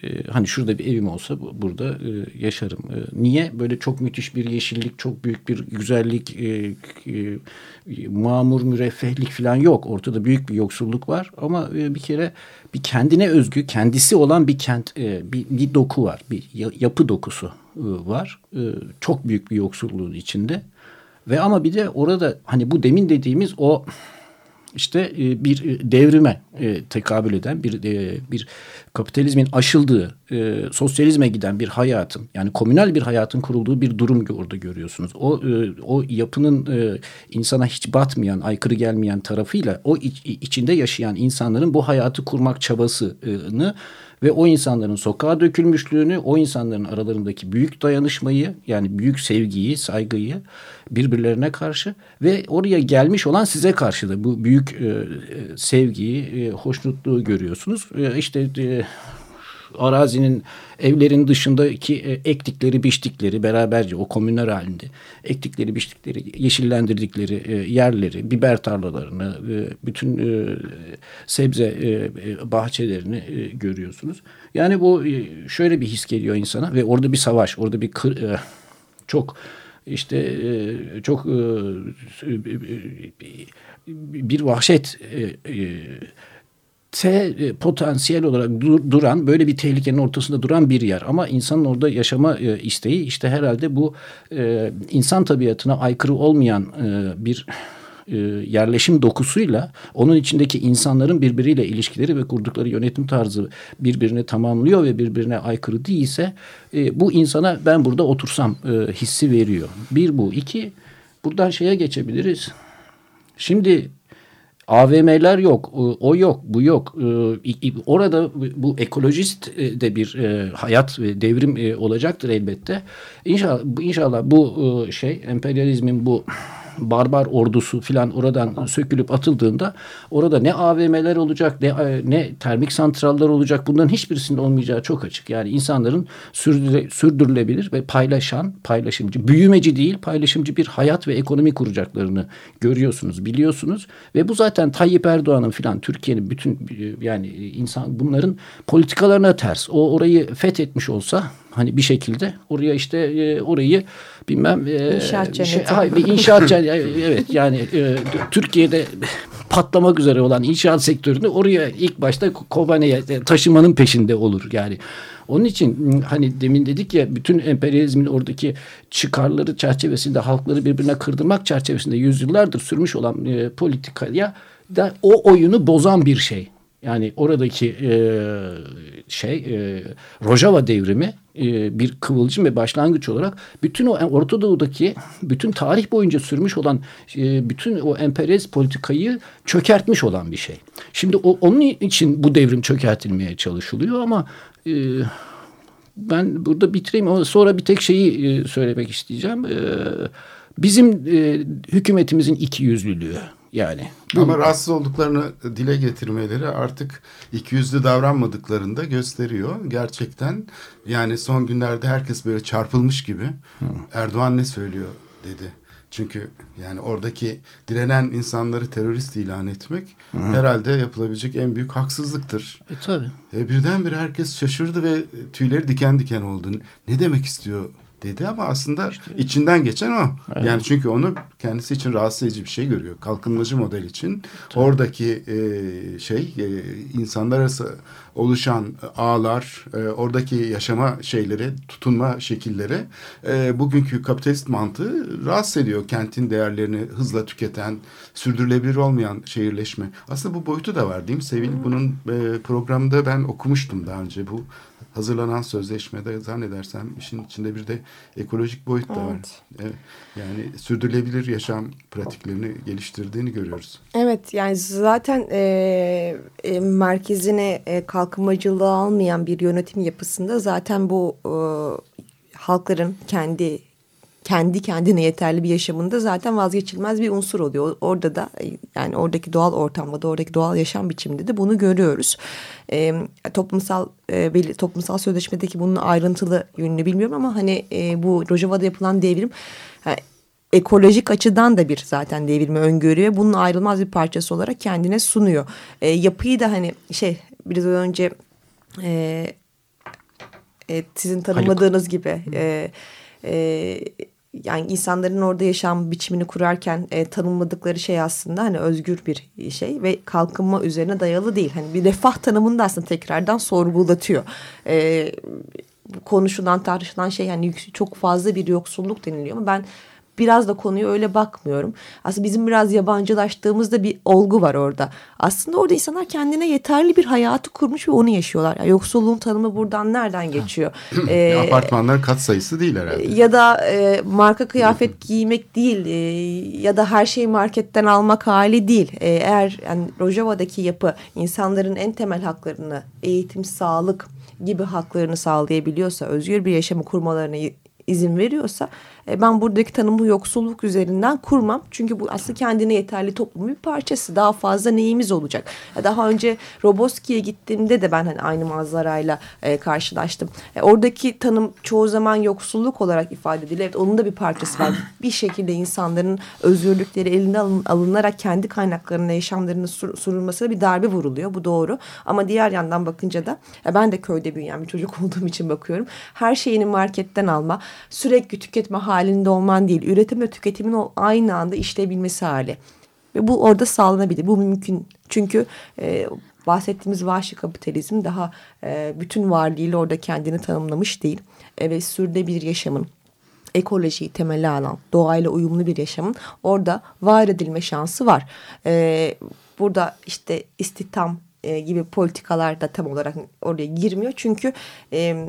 e, hani şurada bir evim olsa burada e, yaşarım. E, niye? Böyle çok müthiş bir yeşillik, çok büyük bir güzellik, e, e, mamur müreffehlik falan yok. Ortada büyük bir yoksulluk var ama e, bir kere bir kendine özgü, kendisi olan bir kent, bir, bir doku var. Bir yapı dokusu var. Çok büyük bir yoksulluğun içinde Ve ama bir de orada hani bu demin dediğimiz o işte e, bir e, devrime e, tekabül eden bir bir kapitalizmin aşıldığı sosyalizme giden bir hayatın yani komünal bir hayatın kurulduğu bir durum orada görüyorsunuz. O o yapının insana hiç batmayan, aykırı gelmeyen tarafıyla o içinde yaşayan insanların bu hayatı kurmak çabasını ve o insanların sokağa dökülmüşlüğünü, o insanların aralarındaki büyük dayanışmayı yani büyük sevgiyi, saygıyı birbirlerine karşı ve oraya gelmiş olan size karşı da bu büyük e, e sevgiyi, e, hoşnutluğu görüyorsunuz. E, işte e, arazinin evlerin dışındaki e, ektikleri biçtikleri beraberce o komünler halinde ektikleri biçtikleri yeşillendirdikleri e, yerleri biber tarlalarını e, bütün sebze bahçelerini görüyorsunuz. Yani bu şöyle bir his geliyor insana ve orada bir savaş orada bir kır, çok işte çok bir vahşet te potansiyel olarak dur, duran böyle bir tehlikenin ortasında duran bir yer ama insanın orada yaşama e, isteği işte herhalde bu e, insan tabiatına aykırı olmayan e, bir e, yerleşim dokusuyla onun içindeki insanların birbiriyle ilişkileri ve kurdukları yönetim tarzı birbirini tamamlıyor ve birbirine aykırı değilse e, bu insana ben burada otursam e, hissi veriyor. Bir bu. iki buradan şeye geçebiliriz. Şimdi AVM'ler yok, o yok, bu yok. Ee, orada bu ekolojist e, de bir e, hayat ve devrim e, olacaktır elbette. İnşallah, inşallah bu şey emperyalizmin bu barbar ordusu filan oradan sökülüp atıldığında orada ne AVM'ler olacak ne ne termik santrallar olacak bunların hiçbirisinin olmayacağı çok açık. Yani insanların sürdüre, sürdürülebilir ve paylaşan, paylaşımcı, büyümeci değil paylaşımcı bir hayat ve ekonomi kuracaklarını görüyorsunuz, biliyorsunuz ve bu zaten Tayyip Erdoğan'ın filan Türkiye'nin bütün yani insan bunların politikalarına ters. O orayı fethetmiş olsa hani bir şekilde oraya işte e, orayı bilmem e, inşaat cenneti. Şey, hayır, inşaat cenneti evet yani e, Türkiye'de patlamak üzere olan inşaat sektörünü oraya ilk başta Kobane'ye taşımanın peşinde olur yani. Onun için hani demin dedik ya bütün emperyalizmin oradaki çıkarları çerçevesinde halkları birbirine kırdırmak çerçevesinde yüzyıllardır sürmüş olan e, politikaya da o oyunu bozan bir şey. Yani oradaki e, şey e, Rojava devrimi e, bir kıvılcım ve başlangıç olarak bütün o Orta Doğu'daki bütün tarih boyunca sürmüş olan e, bütün o emperyalist politikayı çökertmiş olan bir şey. Şimdi o, onun için bu devrim çökertilmeye çalışılıyor ama e, ben burada bitireyim. Sonra bir tek şeyi söylemek isteyeceğim. Bizim hükümetimizin iki yüzlülüğü. Yani. Ama rahatsız olduklarını dile getirmeleri artık ikiyüzlü davranmadıklarını da gösteriyor. Gerçekten yani son günlerde herkes böyle çarpılmış gibi. Hı. Erdoğan ne söylüyor dedi. Çünkü yani oradaki direnen insanları terörist ilan etmek Hı. herhalde yapılabilecek en büyük haksızlıktır. E tabii. E, birdenbire herkes şaşırdı ve tüyleri diken diken oldu. Ne demek istiyor dedi ama aslında işte, içinden geçen o. Evet. Yani çünkü onu kendisi için rahatsız edici bir şey görüyor. Kalkınmacı model için Tabii. oradaki e, şey e, insanlar arası oluşan ağlar, e, oradaki yaşama şeyleri, tutunma şekilleri e, bugünkü kapitalist mantığı rahatsız ediyor. Kentin değerlerini hızla tüketen, sürdürülebilir olmayan şehirleşme. Aslında bu boyutu da var değil mi Sevil? Bunun e, programda ben okumuştum daha önce bu hazırlanan sözleşmede zannedersem işin içinde bir de ekolojik boyut da evet. var. Evet. Yani sürdürülebilir yaşam pratiklerini geliştirdiğini görüyoruz. Evet yani zaten e, e, merkezine e, kalkınmacılığı almayan bir yönetim yapısında zaten bu e, halkların kendi kendi kendine yeterli bir yaşamında zaten vazgeçilmez bir unsur oluyor. Orada da yani oradaki doğal ortamda da oradaki doğal yaşam biçiminde de bunu görüyoruz. E, toplumsal e, belli, toplumsal sözleşmedeki bunun ayrıntılı yönünü bilmiyorum ama hani e, bu Rojava'da yapılan devrim yani, ekolojik açıdan da bir zaten devrimi öngörüyor. Bunun ayrılmaz bir parçası olarak kendine sunuyor. E, yapıyı da hani şey biraz önce e, e, sizin tanımladığınız Haluk. gibi e, e, yani insanların orada yaşam biçimini kurarken e, tanımladıkları şey aslında hani özgür bir şey ve kalkınma üzerine dayalı değil. Hani bir refah tanımını da aslında tekrardan sorgulatıyor. E, konuşulan tartışılan şey yani çok fazla bir yoksulluk deniliyor ama ben biraz da konuyu öyle bakmıyorum. Aslında bizim biraz yabancılaştığımızda bir olgu var orada. Aslında orada insanlar kendine yeterli bir hayatı kurmuş ve onu yaşıyorlar. Yani yoksulluğun tanımı buradan nereden geçiyor? ee, Apartmanlar kat sayısı değil herhalde. Ya da e, marka kıyafet giymek değil e, ya da her şeyi marketten almak hali değil. E, eğer yani Rojava'daki yapı insanların en temel haklarını eğitim, sağlık gibi haklarını sağlayabiliyorsa, özgür bir yaşamı kurmalarına izin veriyorsa e, ben buradaki tanımı yoksulluk üzerinden kurmam. Çünkü bu aslında kendine yeterli toplumun bir parçası. Daha fazla neyimiz olacak? Daha önce Roboski'ye gittiğimde de ben hani aynı manzarayla e, karşılaştım. E, oradaki tanım çoğu zaman yoksulluk olarak ifade ediliyor. Evet onun da bir parçası var. bir şekilde insanların özgürlükleri eline alın, alınarak kendi kaynaklarına, yaşamlarını sur, surulmasına bir darbe vuruluyor. Bu doğru. Ama diğer yandan bakınca da e, ben de köyde büyüyen bir çocuk olduğum için bakıyorum. Her şeyini marketten alma, sürekli tüketme hali halinde olman değil, üretim ve tüketimin aynı anda işleyebilmesi hali. Ve bu orada sağlanabilir. Bu mümkün. Çünkü e, bahsettiğimiz vahşi kapitalizm daha e, bütün varlığıyla orada kendini tanımlamış değil. E, ve sürdürülebilir yaşamın ekolojiyi temeli alan, doğayla uyumlu bir yaşamın orada var edilme şansı var. E, burada işte istihdam e, gibi politikalar da tam olarak oraya girmiyor. Çünkü e,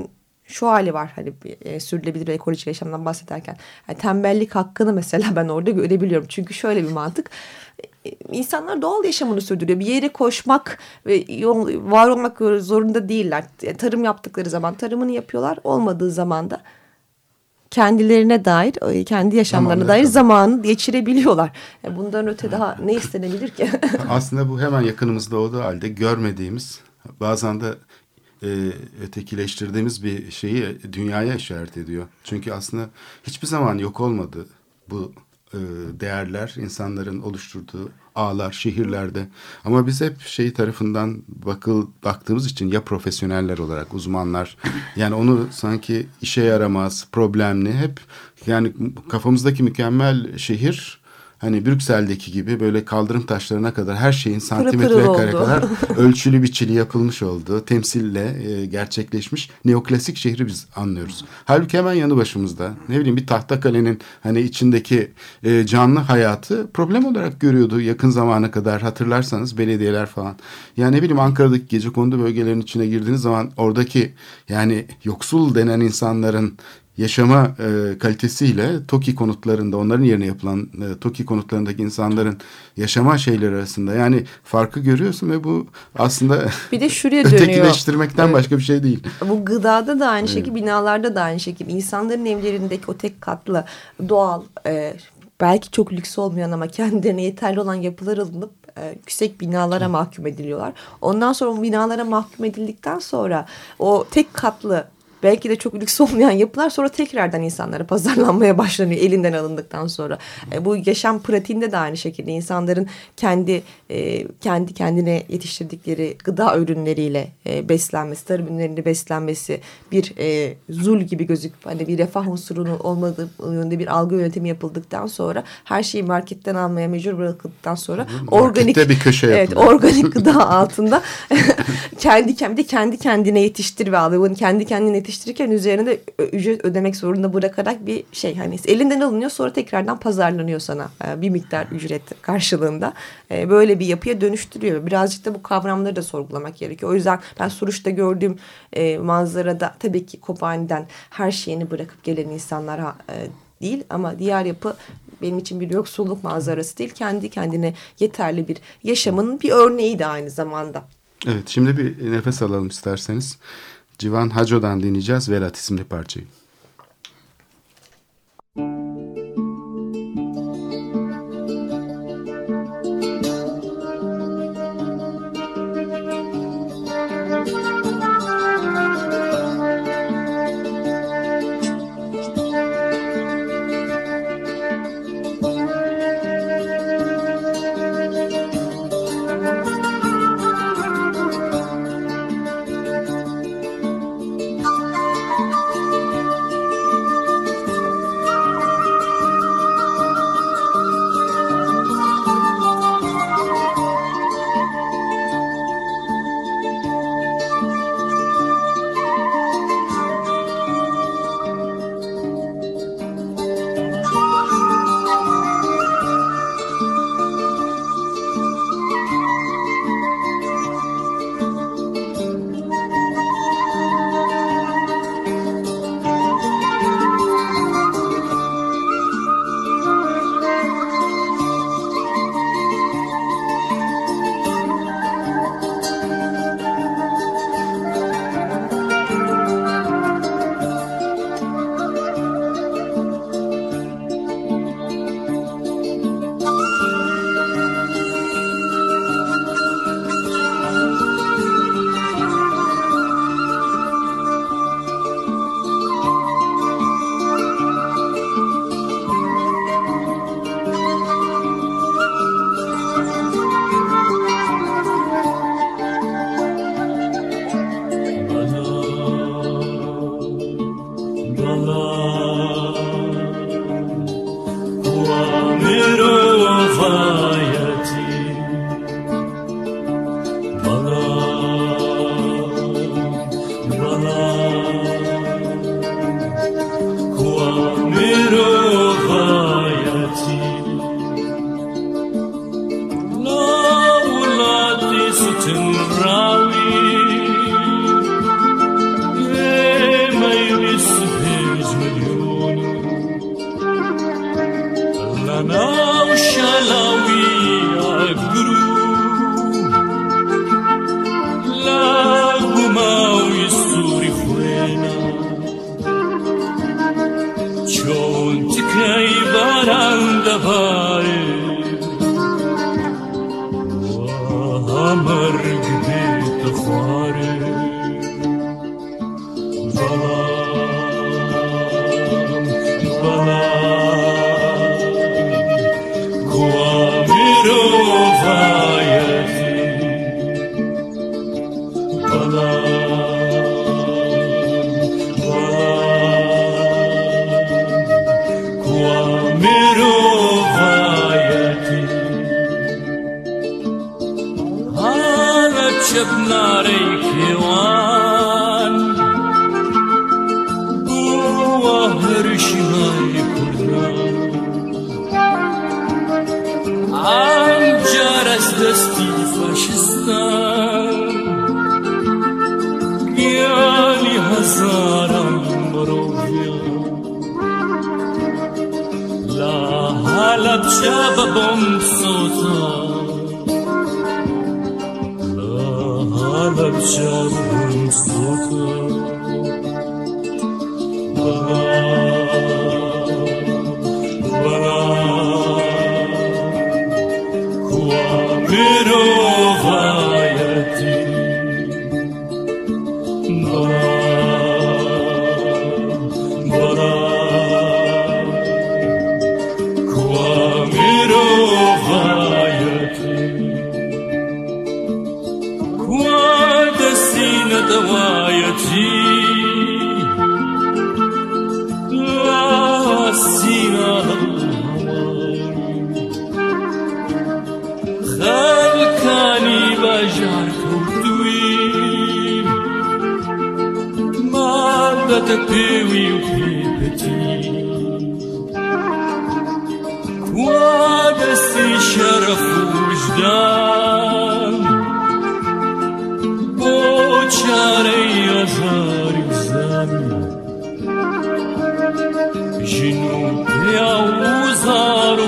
şu hali var hani e, sürdürülebilir ekolojik yaşamdan bahsederken. Yani tembellik hakkını mesela ben orada görebiliyorum. Çünkü şöyle bir mantık. E, insanlar doğal yaşamını sürdürüyor. Bir yere koşmak ve yol, var olmak zorunda değiller. E, tarım yaptıkları zaman tarımını yapıyorlar. Olmadığı zaman da kendilerine dair, e, kendi yaşamlarına dair tabii. zamanı geçirebiliyorlar. Bundan öte daha ne istenebilir ki? Aslında bu hemen yakınımızda olduğu halde görmediğimiz, bazen de e, ötekileştirdiğimiz bir şeyi dünyaya işaret ediyor. Çünkü aslında hiçbir zaman yok olmadı bu e, değerler, insanların oluşturduğu ağlar, şehirlerde. Ama biz hep şey tarafından bakıl baktığımız için ya profesyoneller olarak uzmanlar yani onu sanki işe yaramaz, problemli hep yani kafamızdaki mükemmel şehir hani Brüksel'deki gibi böyle kaldırım taşlarına kadar her şeyin santimetre kare kadar ölçülü biçili yapılmış olduğu temsille e, gerçekleşmiş neoklasik şehri biz anlıyoruz. Halbuki hemen yanı başımızda ne bileyim bir tahta kalenin hani içindeki e, canlı hayatı problem olarak görüyordu yakın zamana kadar hatırlarsanız belediyeler falan. Yani ne bileyim Ankara'daki gece kondu bölgelerin içine girdiğiniz zaman oradaki yani yoksul denen insanların yaşama e, kalitesiyle TOKİ konutlarında onların yerine yapılan e, TOKİ konutlarındaki insanların yaşama şeyleri arasında yani farkı görüyorsun ve bu aslında bir de şuraya dönüyor. ötekileştirmekten başka bir şey değil. Bu gıdada da aynı evet. şekilde binalarda da aynı şekilde insanların evlerindeki o tek katlı doğal e, belki çok lüks olmayan ama kendilerine yeterli olan yapılar alınıp e, yüksek binalara mahkum ediliyorlar. Ondan sonra binalara mahkum edildikten sonra o tek katlı belki de çok lüks olmayan yapılar sonra tekrardan insanlara pazarlanmaya başlanıyor elinden alındıktan sonra. E, bu yaşam pratiğinde de aynı şekilde insanların kendi e, kendi kendine yetiştirdikleri gıda ürünleriyle e, beslenmesi, tarım ürünlerinde beslenmesi bir e, zul gibi gözüküp hani bir refah unsurunun olmadığı yönde bir algı yönetimi yapıldıktan sonra her şeyi marketten almaya mecbur bırakıldıktan sonra Markette organik bir köşe evet, organik gıda altında kendi kendi kendi kendine yetiştir ve al. Bunu kendi kendine yetiştir yetiştirirken üzerine de ücret ödemek zorunda bırakarak bir şey hani elinden alınıyor sonra tekrardan pazarlanıyor sana e, bir miktar ücret karşılığında e, böyle bir yapıya dönüştürüyor. Birazcık da bu kavramları da sorgulamak gerekiyor. O yüzden ben Suruç'ta gördüğüm e, manzarada tabii ki Kobani'den her şeyini bırakıp gelen insanlara değil ama diğer yapı benim için bir yoksulluk manzarası değil kendi kendine yeterli bir yaşamın bir örneği de aynı zamanda. Evet şimdi bir nefes alalım isterseniz. Civan Haco'dan dinleyeceğiz Velat isimli parçayı.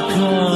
come.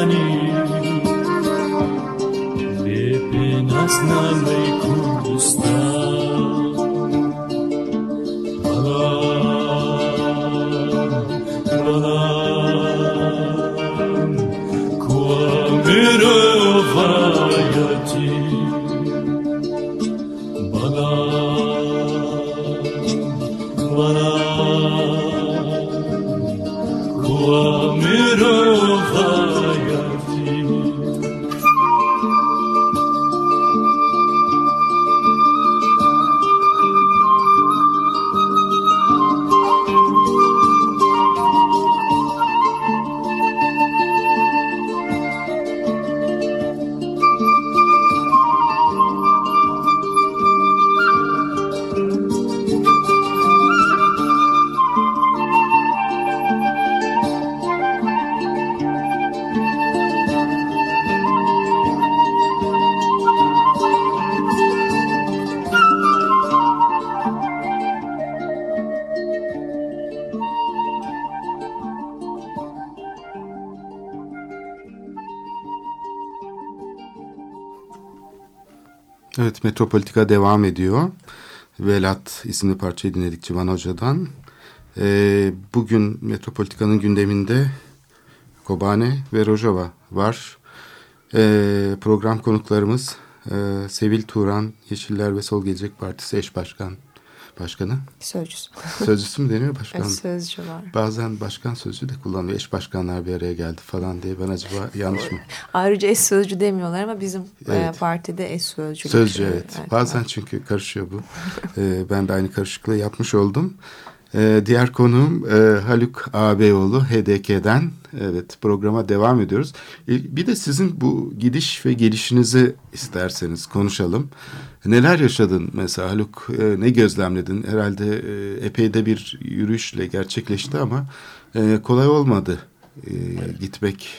Metropolitika devam ediyor. Velat isimli parçayı dinledik Civan Hoca'dan. Ee, bugün Metropolitika'nın gündeminde Kobane ve Rojava var. Ee, program konuklarımız e, Sevil Turan, Yeşiller ve Sol Gelecek Partisi eş başkan başkanı. Sözcüsü. Sözcüsü mü deniyor başkan? Evet, sözcü var. Bazen başkan sözcüğü de kullanıyor. Eş başkanlar bir araya geldi falan diye. Ben acaba yanlış mı? Ayrıca eş sözcü demiyorlar ama bizim e, evet. partide eş sözcü. Sözcü evet. evet. Bazen çünkü karışıyor bu. ee, ben de aynı karışıklığı yapmış oldum. Ee, diğer konuğum e, Haluk Ağabeyoğlu HDK'den. Evet programa devam ediyoruz. Bir de sizin bu gidiş ve gelişinizi isterseniz konuşalım. Neler yaşadın mesela Haluk? E, ne gözlemledin? Herhalde e, epey de bir yürüyüşle gerçekleşti ama e, kolay olmadı e, gitmek.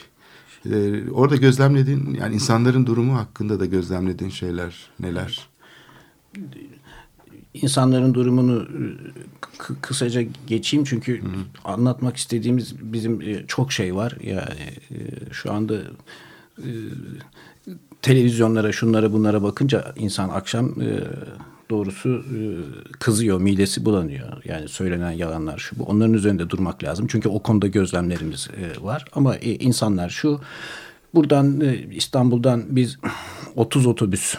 Orada gözlemlediğin yani insanların durumu hakkında da gözlemlediğin şeyler neler? İnsanların durumunu e, kısaca geçeyim çünkü Hı. anlatmak istediğimiz bizim e, çok şey var. Yani e, şu anda televizyonlara şunlara bunlara bakınca insan akşam doğrusu kızıyor, midesi bulanıyor. Yani söylenen yalanlar şu bu. Onların üzerinde durmak lazım. Çünkü o konuda gözlemlerimiz var. Ama insanlar şu buradan e, İstanbul'dan biz 30 otobüs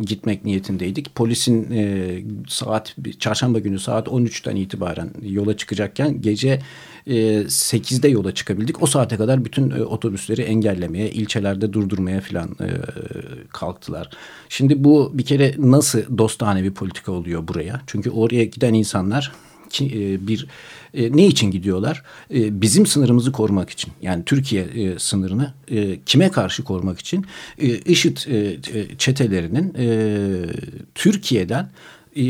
gitmek niyetindeydik. Polisin e, saat çarşamba günü saat 13'ten itibaren yola çıkacakken gece e, 8'de yola çıkabildik. O saate kadar bütün e, otobüsleri engellemeye, ilçelerde durdurmaya falan e, kalktılar. Şimdi bu bir kere nasıl dostane bir politika oluyor buraya? Çünkü oraya giden insanlar e, bir e, ne için gidiyorlar? E, bizim sınırımızı korumak için. Yani Türkiye e, sınırını e, kime karşı korumak için? E, IŞİD e, çetelerinin e, Türkiye'den e,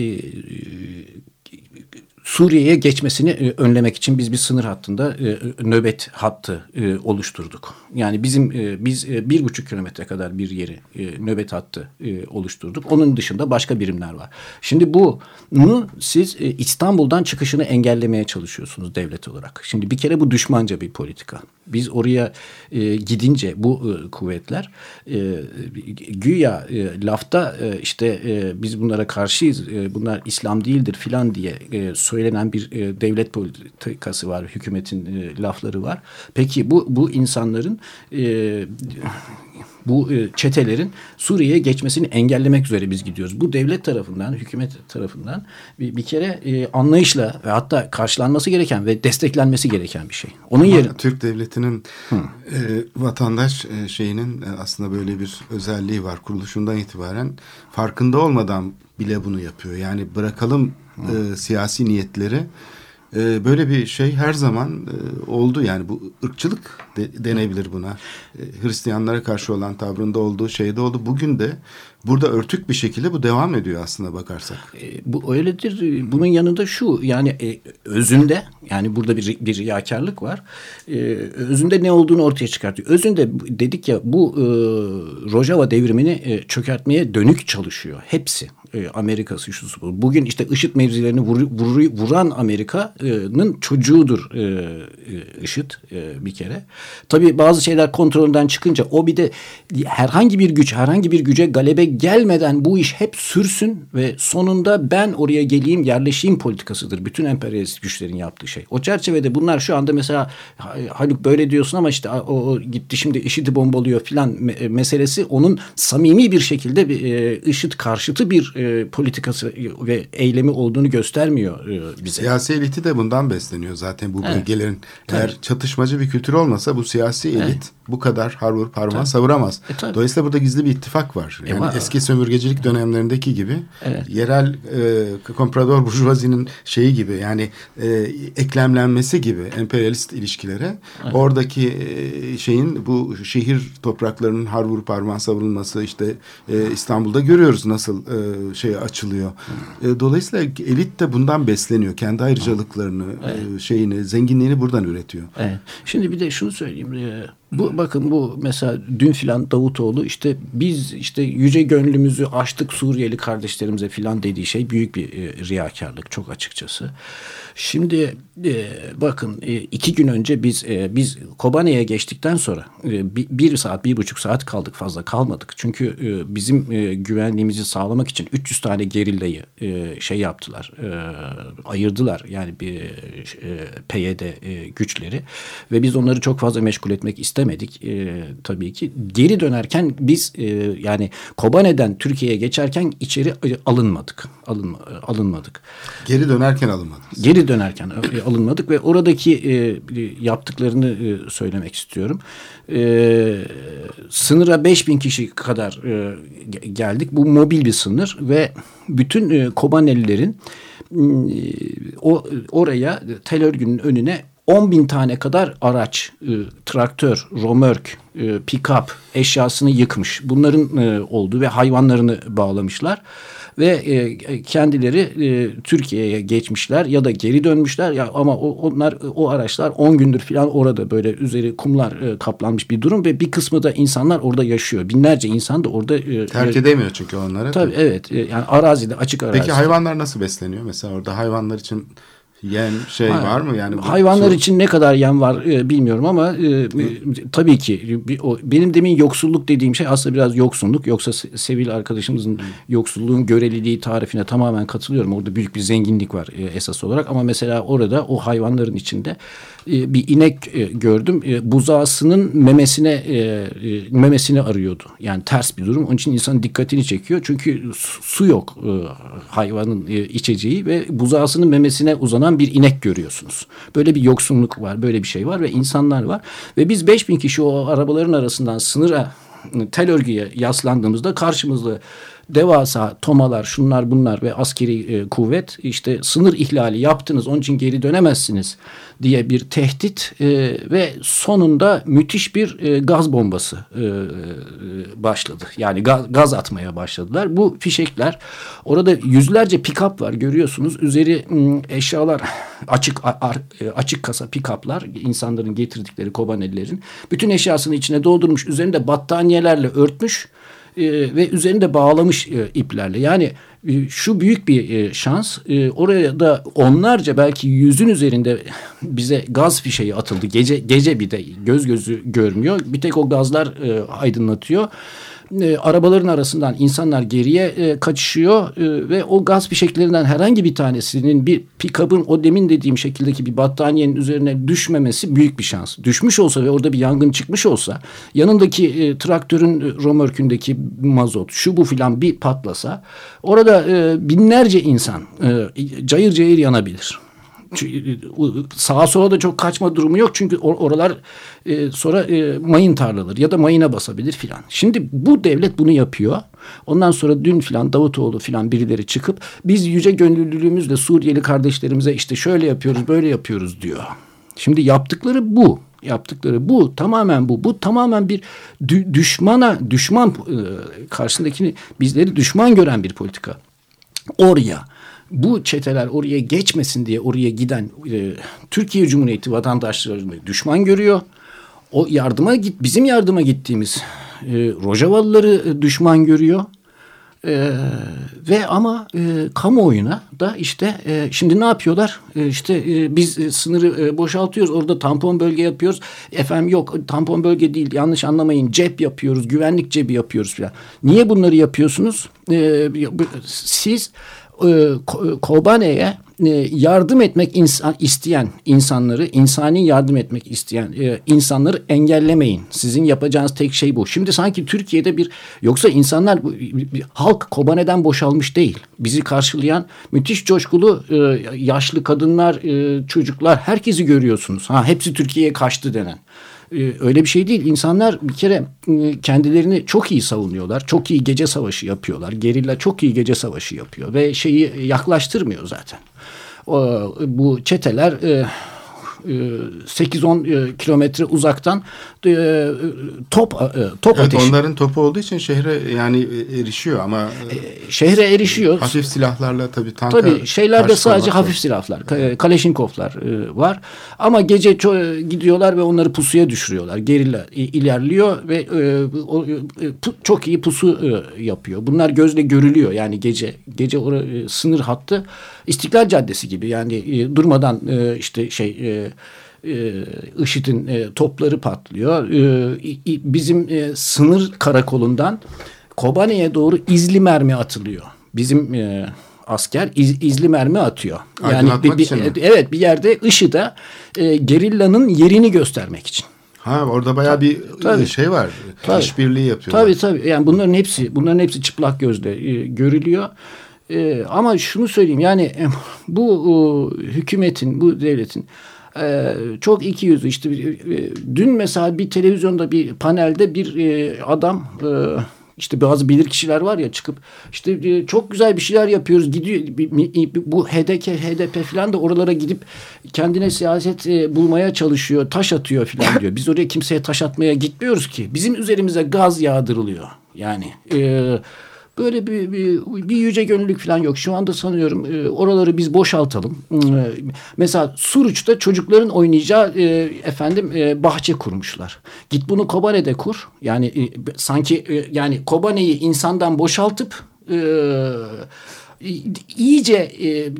Suriye'ye geçmesini e, önlemek için biz bir sınır hattında e, nöbet hattı e, oluşturduk. Yani bizim e, biz e, bir buçuk kilometre kadar bir yeri e, nöbet hattı e, oluşturduk. Onun dışında başka birimler var. Şimdi bunu siz e, İstanbul'dan çıkışını engellemeye çalışıyorsunuz devlet olarak. Şimdi bir kere bu düşmanca bir politika. Biz oraya e, gidince bu e, kuvvetler e, güya e, lafta e, işte e, biz bunlara karşıyız, e, bunlar İslam değildir filan diye e, söylenen bir e, devlet politikası var, hükümetin e, lafları var. Peki bu bu insanların e, bu e, çetelerin Suriye'ye geçmesini engellemek üzere biz gidiyoruz. Bu devlet tarafından, hükümet tarafından bir, bir kere e, anlayışla ve hatta karşılanması gereken ve desteklenmesi gereken bir şey. Onun yerine Türk devletinin e, vatandaş e, şeyinin e, aslında böyle bir özelliği var. Kuruluşundan itibaren farkında olmadan bile bunu yapıyor. Yani bırakalım e, siyasi niyetleri e, böyle bir şey her zaman e, oldu yani bu ırkçılık de, denebilir buna. E, Hristiyanlara karşı olan tavrında olduğu şeyde oldu. Bugün de burada örtük bir şekilde bu devam ediyor aslında bakarsak. E, bu öyledir. Bunun yanında şu yani e, özünde yani burada bir, bir riyakarlık var. E, özünde ne olduğunu ortaya çıkartıyor. Özünde dedik ya bu e, Rojava devrimini e, çökertmeye dönük çalışıyor. Hepsi. E, Amerika'sı şu bu. Bugün işte IŞİD mevzilerini vur, vur, vuran Amerika'nın çocuğudur e, e, IŞİD e, bir kere. Tabii bazı şeyler kontrolünden çıkınca o bir de herhangi bir güç herhangi bir güce galebe gelmeden bu iş hep sürsün ve sonunda ben oraya geleyim yerleşeyim politikasıdır. Bütün emperyalist güçlerin yaptığı şey. O çerçevede bunlar şu anda mesela Haluk böyle diyorsun ama işte o, o gitti şimdi IŞİD'i bombalıyor filan me meselesi onun samimi bir şekilde bir, e, IŞİD karşıtı bir e, politikası ve eylemi olduğunu göstermiyor e, bize. Siyasi eliti de bundan besleniyor zaten bu evet. bölgelerin. Tabii. Eğer çatışmacı bir kültür olmasa bu siyasi elit evet. Bu kadar har vur parmağı savuramaz. E, Dolayısıyla burada gizli bir ittifak var. Yani e, eski sömürgecilik dönemlerindeki gibi evet. yerel e, komprador burjuvazinin şeyi gibi yani e, eklemlenmesi gibi emperyalist ilişkilere evet. oradaki e, şeyin bu şehir topraklarının har vur parmağı savunulması işte e, İstanbul'da görüyoruz nasıl e, şey açılıyor. E, dolayısıyla elit de bundan besleniyor. Kendi ayrıcalıklarını, evet. e, şeyini, zenginliğini buradan üretiyor. Evet. Şimdi bir de şunu söyleyeyim. Bu bakın bu mesela dün filan Davutoğlu işte biz işte yüce gönlümüzü açtık Suriyeli kardeşlerimize filan dediği şey büyük bir e, riyakarlık çok açıkçası. Şimdi e, bakın e, iki gün önce biz e, biz Kobane'ye geçtikten sonra e, bir, bir saat bir buçuk saat kaldık fazla kalmadık. Çünkü e, bizim e, güvenliğimizi sağlamak için 300 tane gerillayı e, şey yaptılar e, ayırdılar yani bir e, PYD e, güçleri ve biz onları çok fazla meşgul etmek istemedik e, tabii ki. Geri dönerken biz e, yani Kobane'den Türkiye'ye geçerken içeri alınmadık. Alınma, alınmadık. Geri dönerken alınmadık. Geri dönerken e, alınmadık ve oradaki e, yaptıklarını e, söylemek istiyorum. E, sınıra 5000 kişi kadar e, geldik. Bu mobil bir sınır ve bütün e, Kobanelilerin e, o oraya tel örgünün önüne 10 bin tane kadar araç, e, traktör, romörk, e, pick-up eşyasını yıkmış. Bunların e, olduğu ve hayvanlarını bağlamışlar ve e, kendileri e, Türkiye'ye geçmişler ya da geri dönmüşler ya ama o, onlar o araçlar 10 gündür falan orada böyle üzeri kumlar e, kaplanmış bir durum ve bir kısmı da insanlar orada yaşıyor. Binlerce insan da orada e, terk edemiyor çünkü onları. Tabii evet. E, yani arazide açık arazide. Peki hayvanlar nasıl besleniyor? Mesela orada hayvanlar için Yem şey Ha, var mı yani? Hayvanlar su- için ne kadar yem var e, bilmiyorum ama e, e, tabii ki o, benim demin yoksulluk dediğim şey aslında biraz yoksunluk. Yoksa Se- Sevil arkadaşımızın yoksulluğun göreliliği tarifine tamamen katılıyorum. Orada büyük bir zenginlik var e, esas olarak ama mesela orada o hayvanların içinde e, bir inek e, gördüm. E, buzağısının memesine e, e, memesini arıyordu. Yani ters bir durum. Onun için insanın dikkatini çekiyor. Çünkü su, su yok e, hayvanın e, içeceği ve buzağısının memesine uzanan bir inek görüyorsunuz. Böyle bir yoksunluk var. Böyle bir şey var ve insanlar var. Ve biz 5000 kişi o arabaların arasından sınıra tel örgüye yaslandığımızda karşımızda devasa tomalar şunlar bunlar ve askeri e, kuvvet işte sınır ihlali yaptınız onun için geri dönemezsiniz diye bir tehdit e, ve sonunda müthiş bir e, gaz bombası e, e, başladı. Yani gaz, gaz atmaya başladılar. Bu fişekler orada yüzlerce pick-up var görüyorsunuz. Üzeri eşyalar açık ar- e, açık kasa pick-up'lar insanların getirdikleri kobanellerin bütün eşyasını içine doldurmuş üzerinde battaniyelerle örtmüş e, ve üzerinde bağlamış e, iplerle. Yani e, şu büyük bir e, şans. E, oraya da onlarca belki yüzün üzerinde bize gaz fişeği atıldı. Gece gece bir de göz gözü görmüyor. Bir tek o gazlar e, aydınlatıyor. E, arabaların arasından insanlar geriye e, kaçışıyor e, ve o gaz fişeklerinden herhangi bir tanesinin bir pikabın o demin dediğim şekildeki bir battaniyenin üzerine düşmemesi büyük bir şans. Düşmüş olsa ve orada bir yangın çıkmış olsa yanındaki e, traktörün e, romörkündeki mazot şu bu filan bir patlasa orada e, binlerce insan e, cayır cayır yanabilir. E, Sağa sola da çok kaçma durumu yok çünkü or- oralar e, sonra e, mayın tarlaları ya da mayına basabilir filan. Şimdi bu devlet bunu yapıyor. Ondan sonra dün filan Davutoğlu filan birileri çıkıp biz yüce gönüllülüğümüzle Suriyeli kardeşlerimize işte şöyle yapıyoruz böyle yapıyoruz diyor. Şimdi yaptıkları bu. Yaptıkları bu. Tamamen bu. Bu tamamen bir dü- düşmana, düşman e, karşısındakini bizleri düşman gören bir politika. Oraya bu çeteler oraya geçmesin diye oraya giden e, Türkiye Cumhuriyeti vatandaşlarını düşman görüyor. O yardıma git bizim yardıma gittiğimiz e, Rojavalıları e, düşman görüyor. Ee, ve ama e, kamuoyuna da işte e, şimdi ne yapıyorlar? E, işte e, biz e, sınırı e, boşaltıyoruz. Orada tampon bölge yapıyoruz. Efendim yok tampon bölge değil yanlış anlamayın. Cep yapıyoruz. Güvenlik cebi yapıyoruz falan. Niye bunları yapıyorsunuz? E, siz e, Ko- Kobane'ye e, yardım etmek insan, isteyen insanları, insani yardım etmek isteyen e, insanları engellemeyin. Sizin yapacağınız tek şey bu. Şimdi sanki Türkiye'de bir yoksa insanlar halk Kobane'den boşalmış değil. Bizi karşılayan müthiş coşkulu e, yaşlı kadınlar, e, çocuklar herkesi görüyorsunuz. Ha hepsi Türkiye'ye kaçtı denen. Ee, öyle bir şey değil. İnsanlar bir kere e, kendilerini çok iyi savunuyorlar. Çok iyi gece savaşı yapıyorlar. Gerilla çok iyi gece savaşı yapıyor ve şeyi yaklaştırmıyor zaten. Bu çeteler e, 8-10 e, kilometre uzaktan e, top e, top Evet, ateşi onların topu olduğu için şehre yani e, erişiyor ama e, şehre erişiyor. hafif silahlarla tabii tanka Tabii şeylerde sadece hafif silahlar, Ka- Kaleşinkovlar e, var. Ama gece gidiyorlar ve onları pusuya düşürüyorlar. Gerilla ilerliyor ve e, e, çok iyi pusu e, yapıyor. Bunlar gözle görülüyor. Yani gece gece e, sınır hattı İstiklal Caddesi gibi. Yani e, durmadan e, işte şey e, e, IŞİD'in e, topları patlıyor. E, bizim e, sınır karakolundan Kobane'ye doğru izli mermi atılıyor. Bizim e, asker iz- izli mermi atıyor. Yani bir, bir- evet bir yerde IŞİD'e e, gerillanın yerini göstermek için. Ha orada bayağı bir Tabii. şey var. Tabii. İşbirliği yapıyorlar. Tabii tabii. Yani bunların hepsi bunların hepsi çıplak gözle e, görülüyor. E, ama şunu söyleyeyim yani e, bu e, hükümetin, bu devletin e, çok iki yüzlü işte e, e, dün mesela bir televizyonda bir panelde bir e, adam işte bazı bilir kişiler var ya çıkıp işte çok güzel bir şeyler yapıyoruz gidiyor bu HDK HDP falan da oralara gidip kendine siyaset bulmaya çalışıyor taş atıyor falan diyor. Biz oraya kimseye taş atmaya gitmiyoruz ki. Bizim üzerimize gaz yağdırılıyor. Yani e, böyle bir, bir, bir yüce gönüllülük falan yok. Şu anda sanıyorum e, oraları biz boşaltalım. E, mesela Suruç'ta çocukların oynayacağı e, efendim e, bahçe kurmuşlar. Git bunu Kobane'de kur. Yani e, sanki e, yani Kobane'yi insandan boşaltıp e, iyice e,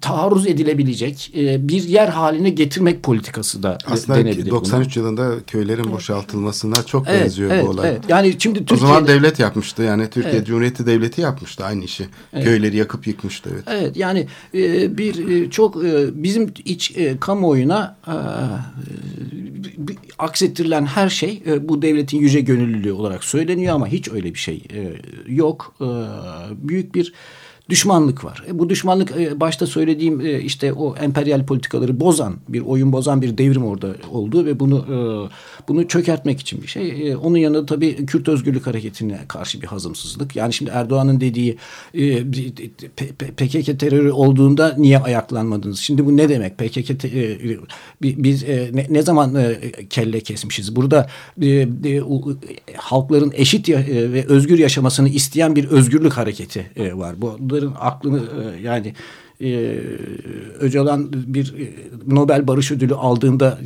taarruz edilebilecek e, bir yer haline getirmek politikası da Aslında denebilir. 93 buna. yılında köylerin boşaltılmasına çok evet, benziyor evet, bu olay. Evet. Yani şimdi Türkiye o zaman devlet yapmıştı yani Türkiye evet. Cumhuriyeti devleti yapmıştı aynı işi. Evet. Köyleri yakıp yıkmıştı evet. Evet yani e, bir e, çok e, bizim iç e, kamuoyuna e, aksettirilen her şey e, bu devletin yüce gönüllülüğü olarak söyleniyor ama hiç öyle bir şey e, yok. E, büyük bir düşmanlık var. E, bu düşmanlık e, başta söylediğim e, işte o emperyal politikaları bozan bir oyun bozan bir devrim orada oldu ve bunu e, bunu çökertmek için bir şey. E, onun yanında tabii Kürt Özgürlük Hareketi'ne karşı bir hazımsızlık. Yani şimdi Erdoğan'ın dediği e, PKK terörü olduğunda niye ayaklanmadınız? Şimdi bu ne demek? PKK e, biz e, ne, ne zaman e, kelle kesmişiz? Burada e, e, halkların eşit e, ve özgür yaşamasını isteyen bir özgürlük hareketi e, var. Bu bunların aklını e, yani e, Öcalan bir e, Nobel Barış Ödülü aldığında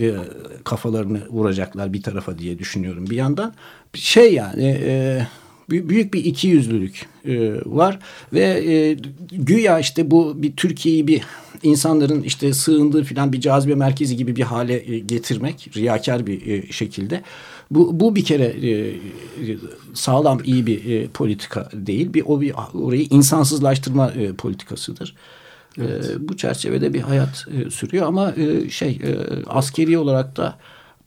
kafalarını vuracaklar bir tarafa diye düşünüyorum bir yandan. Şey yani büyük bir ikiyüzlülük e, var ve güya işte bu bir Türkiye'yi bir insanların işte sığındığı filan bir cazibe merkezi gibi bir hale getirmek riyakar bir şekilde bu, bu bir kere e, sağlam iyi bir e, politika değil. Bir o bir orayı insansızlaştırma e, politikasıdır. E, evet. E, bu çerçevede bir hayat e, sürüyor ama e, şey e, askeri olarak da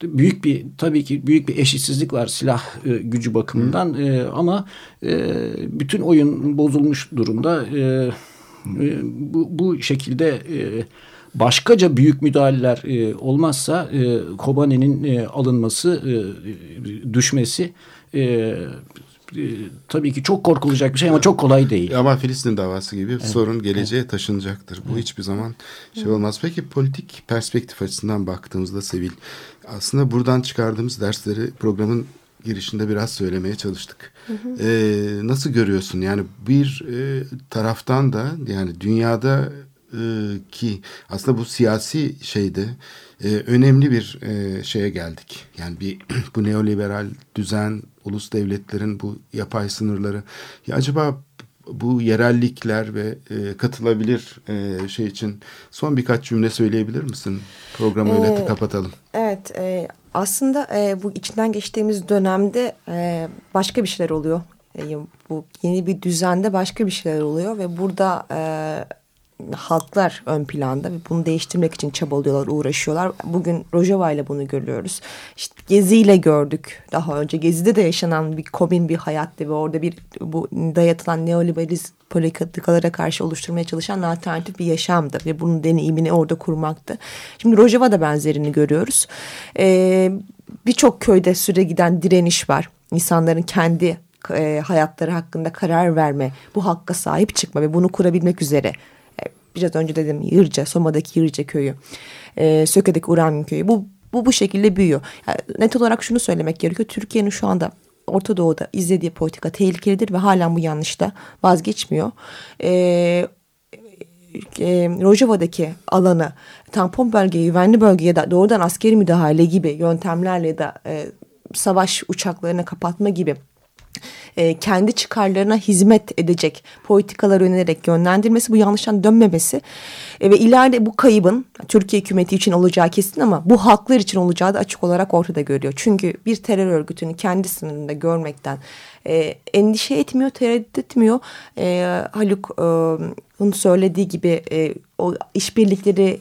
büyük bir tabii ki büyük bir eşitsizlik var silah e, gücü bakımından e, ama e, bütün oyun bozulmuş durumda. E, e, bu, bu şekilde e, başkaca büyük müdahaleler e, olmazsa e, Kobane'nin e, alınması, e, düşmesi e, e, tabii ki çok korkulacak bir şey ama çok kolay değil. Ama Filistin davası gibi evet. sorun geleceğe evet. taşınacaktır. Bu evet. hiçbir zaman şey olmaz. Peki politik perspektif açısından baktığımızda Sevil, aslında buradan çıkardığımız dersleri programın girişinde biraz söylemeye çalıştık. Hı hı. Ee, nasıl görüyorsun? Yani bir e, taraftan da yani dünyada e, ki aslında bu siyasi şeyde e, önemli bir e, şeye geldik. Yani bir bu neoliberal düzen, ulus devletlerin bu yapay sınırları. Ya acaba bu yerellikler ve e, katılabilir e, şey için son birkaç cümle söyleyebilir misin? Programı öyle ee, kapatalım. Evet, e, aslında e, bu içinden geçtiğimiz dönemde e, başka bir şeyler oluyor. E, bu yeni bir düzende başka bir şeyler oluyor ve burada e, halklar ön planda ve bunu değiştirmek için çabalıyorlar, uğraşıyorlar. Bugün Rojava ile bunu görüyoruz. İşte Gezi ile gördük. Daha önce Gezi'de de yaşanan bir komün bir hayattı ve orada bir bu dayatılan neoliberalizm politikalara karşı oluşturmaya çalışan alternatif bir yaşamdı ve bunun deneyimini orada kurmaktı. Şimdi Rojava'da benzerini görüyoruz. Ee, Birçok köyde süre giden direniş var. İnsanların kendi e, hayatları hakkında karar verme, bu hakka sahip çıkma ve bunu kurabilmek üzere biraz önce dedim Yırca, Soma'daki Yırca köyü, e, Söke'deki Uranyum köyü. Bu, bu bu şekilde büyüyor. Yani net olarak şunu söylemek gerekiyor. Türkiye'nin şu anda Orta Doğu'da izlediği politika tehlikelidir ve halen bu yanlışta vazgeçmiyor. Ee, e, Rojava'daki alanı tampon bölgeye, güvenli bölgeye da doğrudan askeri müdahale gibi yöntemlerle da e, savaş uçaklarını kapatma gibi e, kendi çıkarlarına hizmet edecek politikalar önererek yönlendirmesi bu yanlıştan dönmemesi e, ve ileride bu kaybın Türkiye hükümeti için olacağı kesin ama bu halklar için olacağı da açık olarak ortada görüyor. Çünkü bir terör örgütünü kendi sınırında görmekten e, endişe etmiyor, tereddüt etmiyor. E, Haluk'un e, söylediği gibi e, o işbirlikleri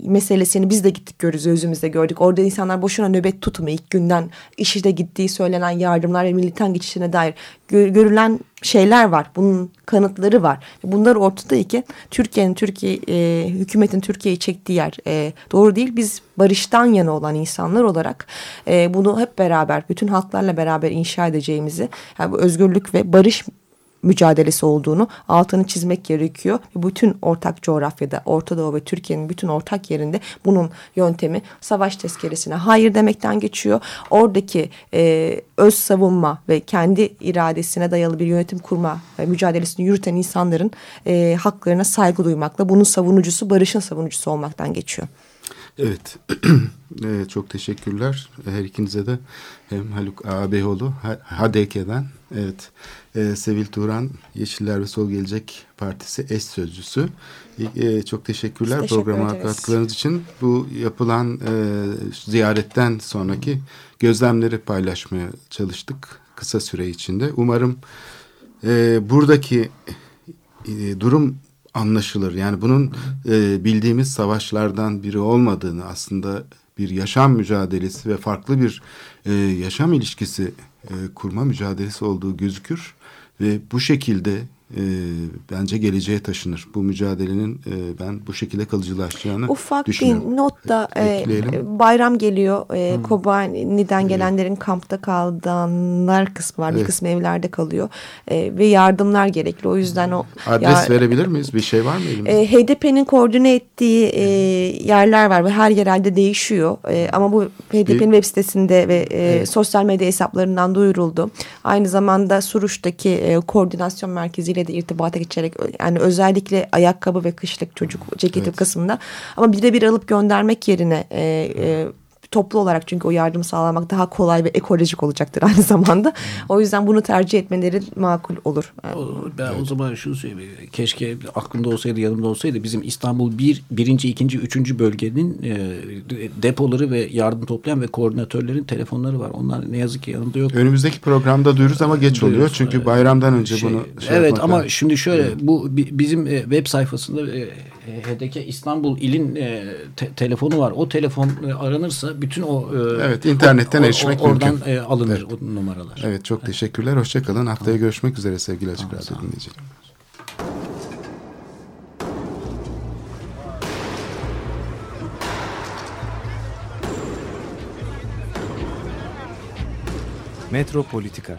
meselesini biz de gittik görürüz özümüzde gördük. Orada insanlar boşuna nöbet tutmuyor. İlk günden IŞİD'e gittiği söylenen yardımlar ve militan geçişine dair gör, görülen şeyler var. Bunun kanıtları var. Bunlar ortadayken Türkiye'nin Türkiye e, hükümetin Türkiye'yi çektiği yer e, doğru değil. Biz barıştan yana olan insanlar olarak e, bunu hep beraber bütün halklarla beraber inşa edeceğimizi yani özgürlük ve barış mücadelesi olduğunu altını çizmek gerekiyor. Bütün ortak coğrafyada Orta Doğu ve Türkiye'nin bütün ortak yerinde bunun yöntemi savaş tezkeresine hayır demekten geçiyor. Oradaki e, öz savunma ve kendi iradesine dayalı bir yönetim kurma e, mücadelesini yürüten insanların e, haklarına saygı duymakla bunun savunucusu barışın savunucusu olmaktan geçiyor. Evet, e, çok teşekkürler her ikinize de hem Haluk Ağabeyoğlu HDK'den, evet e, Sevil Turan Yeşiller ve Sol Gelecek Partisi eş sözcüsü. E, çok teşekkürler teşekkür programa ederiz. katkılarınız için. Bu yapılan e, ziyaretten sonraki gözlemleri paylaşmaya çalıştık kısa süre içinde. Umarım e, buradaki e, durum anlaşılır. Yani bunun e, bildiğimiz savaşlardan biri olmadığını aslında bir yaşam mücadelesi ve farklı bir e, yaşam ilişkisi e, kurma mücadelesi olduğu gözükür. Ve bu şekilde e, bence geleceğe taşınır. Bu mücadelenin e, ben bu şekilde kalıcılaşacağını Ufak düşünüyorum. bir not da e, Ekleyelim. bayram geliyor. E, Kobani'den gelenlerin kampta kaldılar kısmı var. Bir Evet. kısmı evlerde kalıyor. E, ve yardımlar gerekli. O yüzden o Adres ya- verebilir miyiz? Bir şey var mı elimizde? E, HDP'nin koordine ettiği e, yerler var ve her yerelde değişiyor. E, ama bu HDP'nin web sitesinde ve e, sosyal medya hesaplarından duyuruldu. Aynı zamanda Suruç'taki e, koordinasyon merkeziyle de irtibata geçerek yani özellikle ayakkabı ve kışlık çocuk ceketi Evet. kısmında ama birebir alıp göndermek yerine e, e, toplu olarak çünkü o yardımı sağlamak daha kolay ve ekolojik olacaktır aynı zamanda. O yüzden bunu tercih etmeleri makul olur. Yani O- Ben o zaman şunu söyleyeyim. Keşke aklımda olsaydı, yanımda olsaydı bizim İstanbul bir, birinci, ikinci, üçüncü bölgenin e, depoları ve yardım toplayan ve koordinatörlerin telefonları var. Onlar ne yazık ki yanımda yok. Önümüzdeki programda duyururuz ama geç oluyor. Duyururuz. Çünkü Evet. bayramdan önce Şey, bunu şey evet ama lazım. şimdi şöyle bu bi- bizim e, web sayfasında e, HDK İstanbul ilin e, te- telefonu var. O telefon e, aranırsa bütün o e, Evet, internetten o- o- erişmek oradan mümkün. e, alınır Evet. o numaralar. Evet çok teşekkürler. Hoşçakalın. Haftaya görüşmek üzere sevgili Açık Radyo dinleyiciler. Metropolitika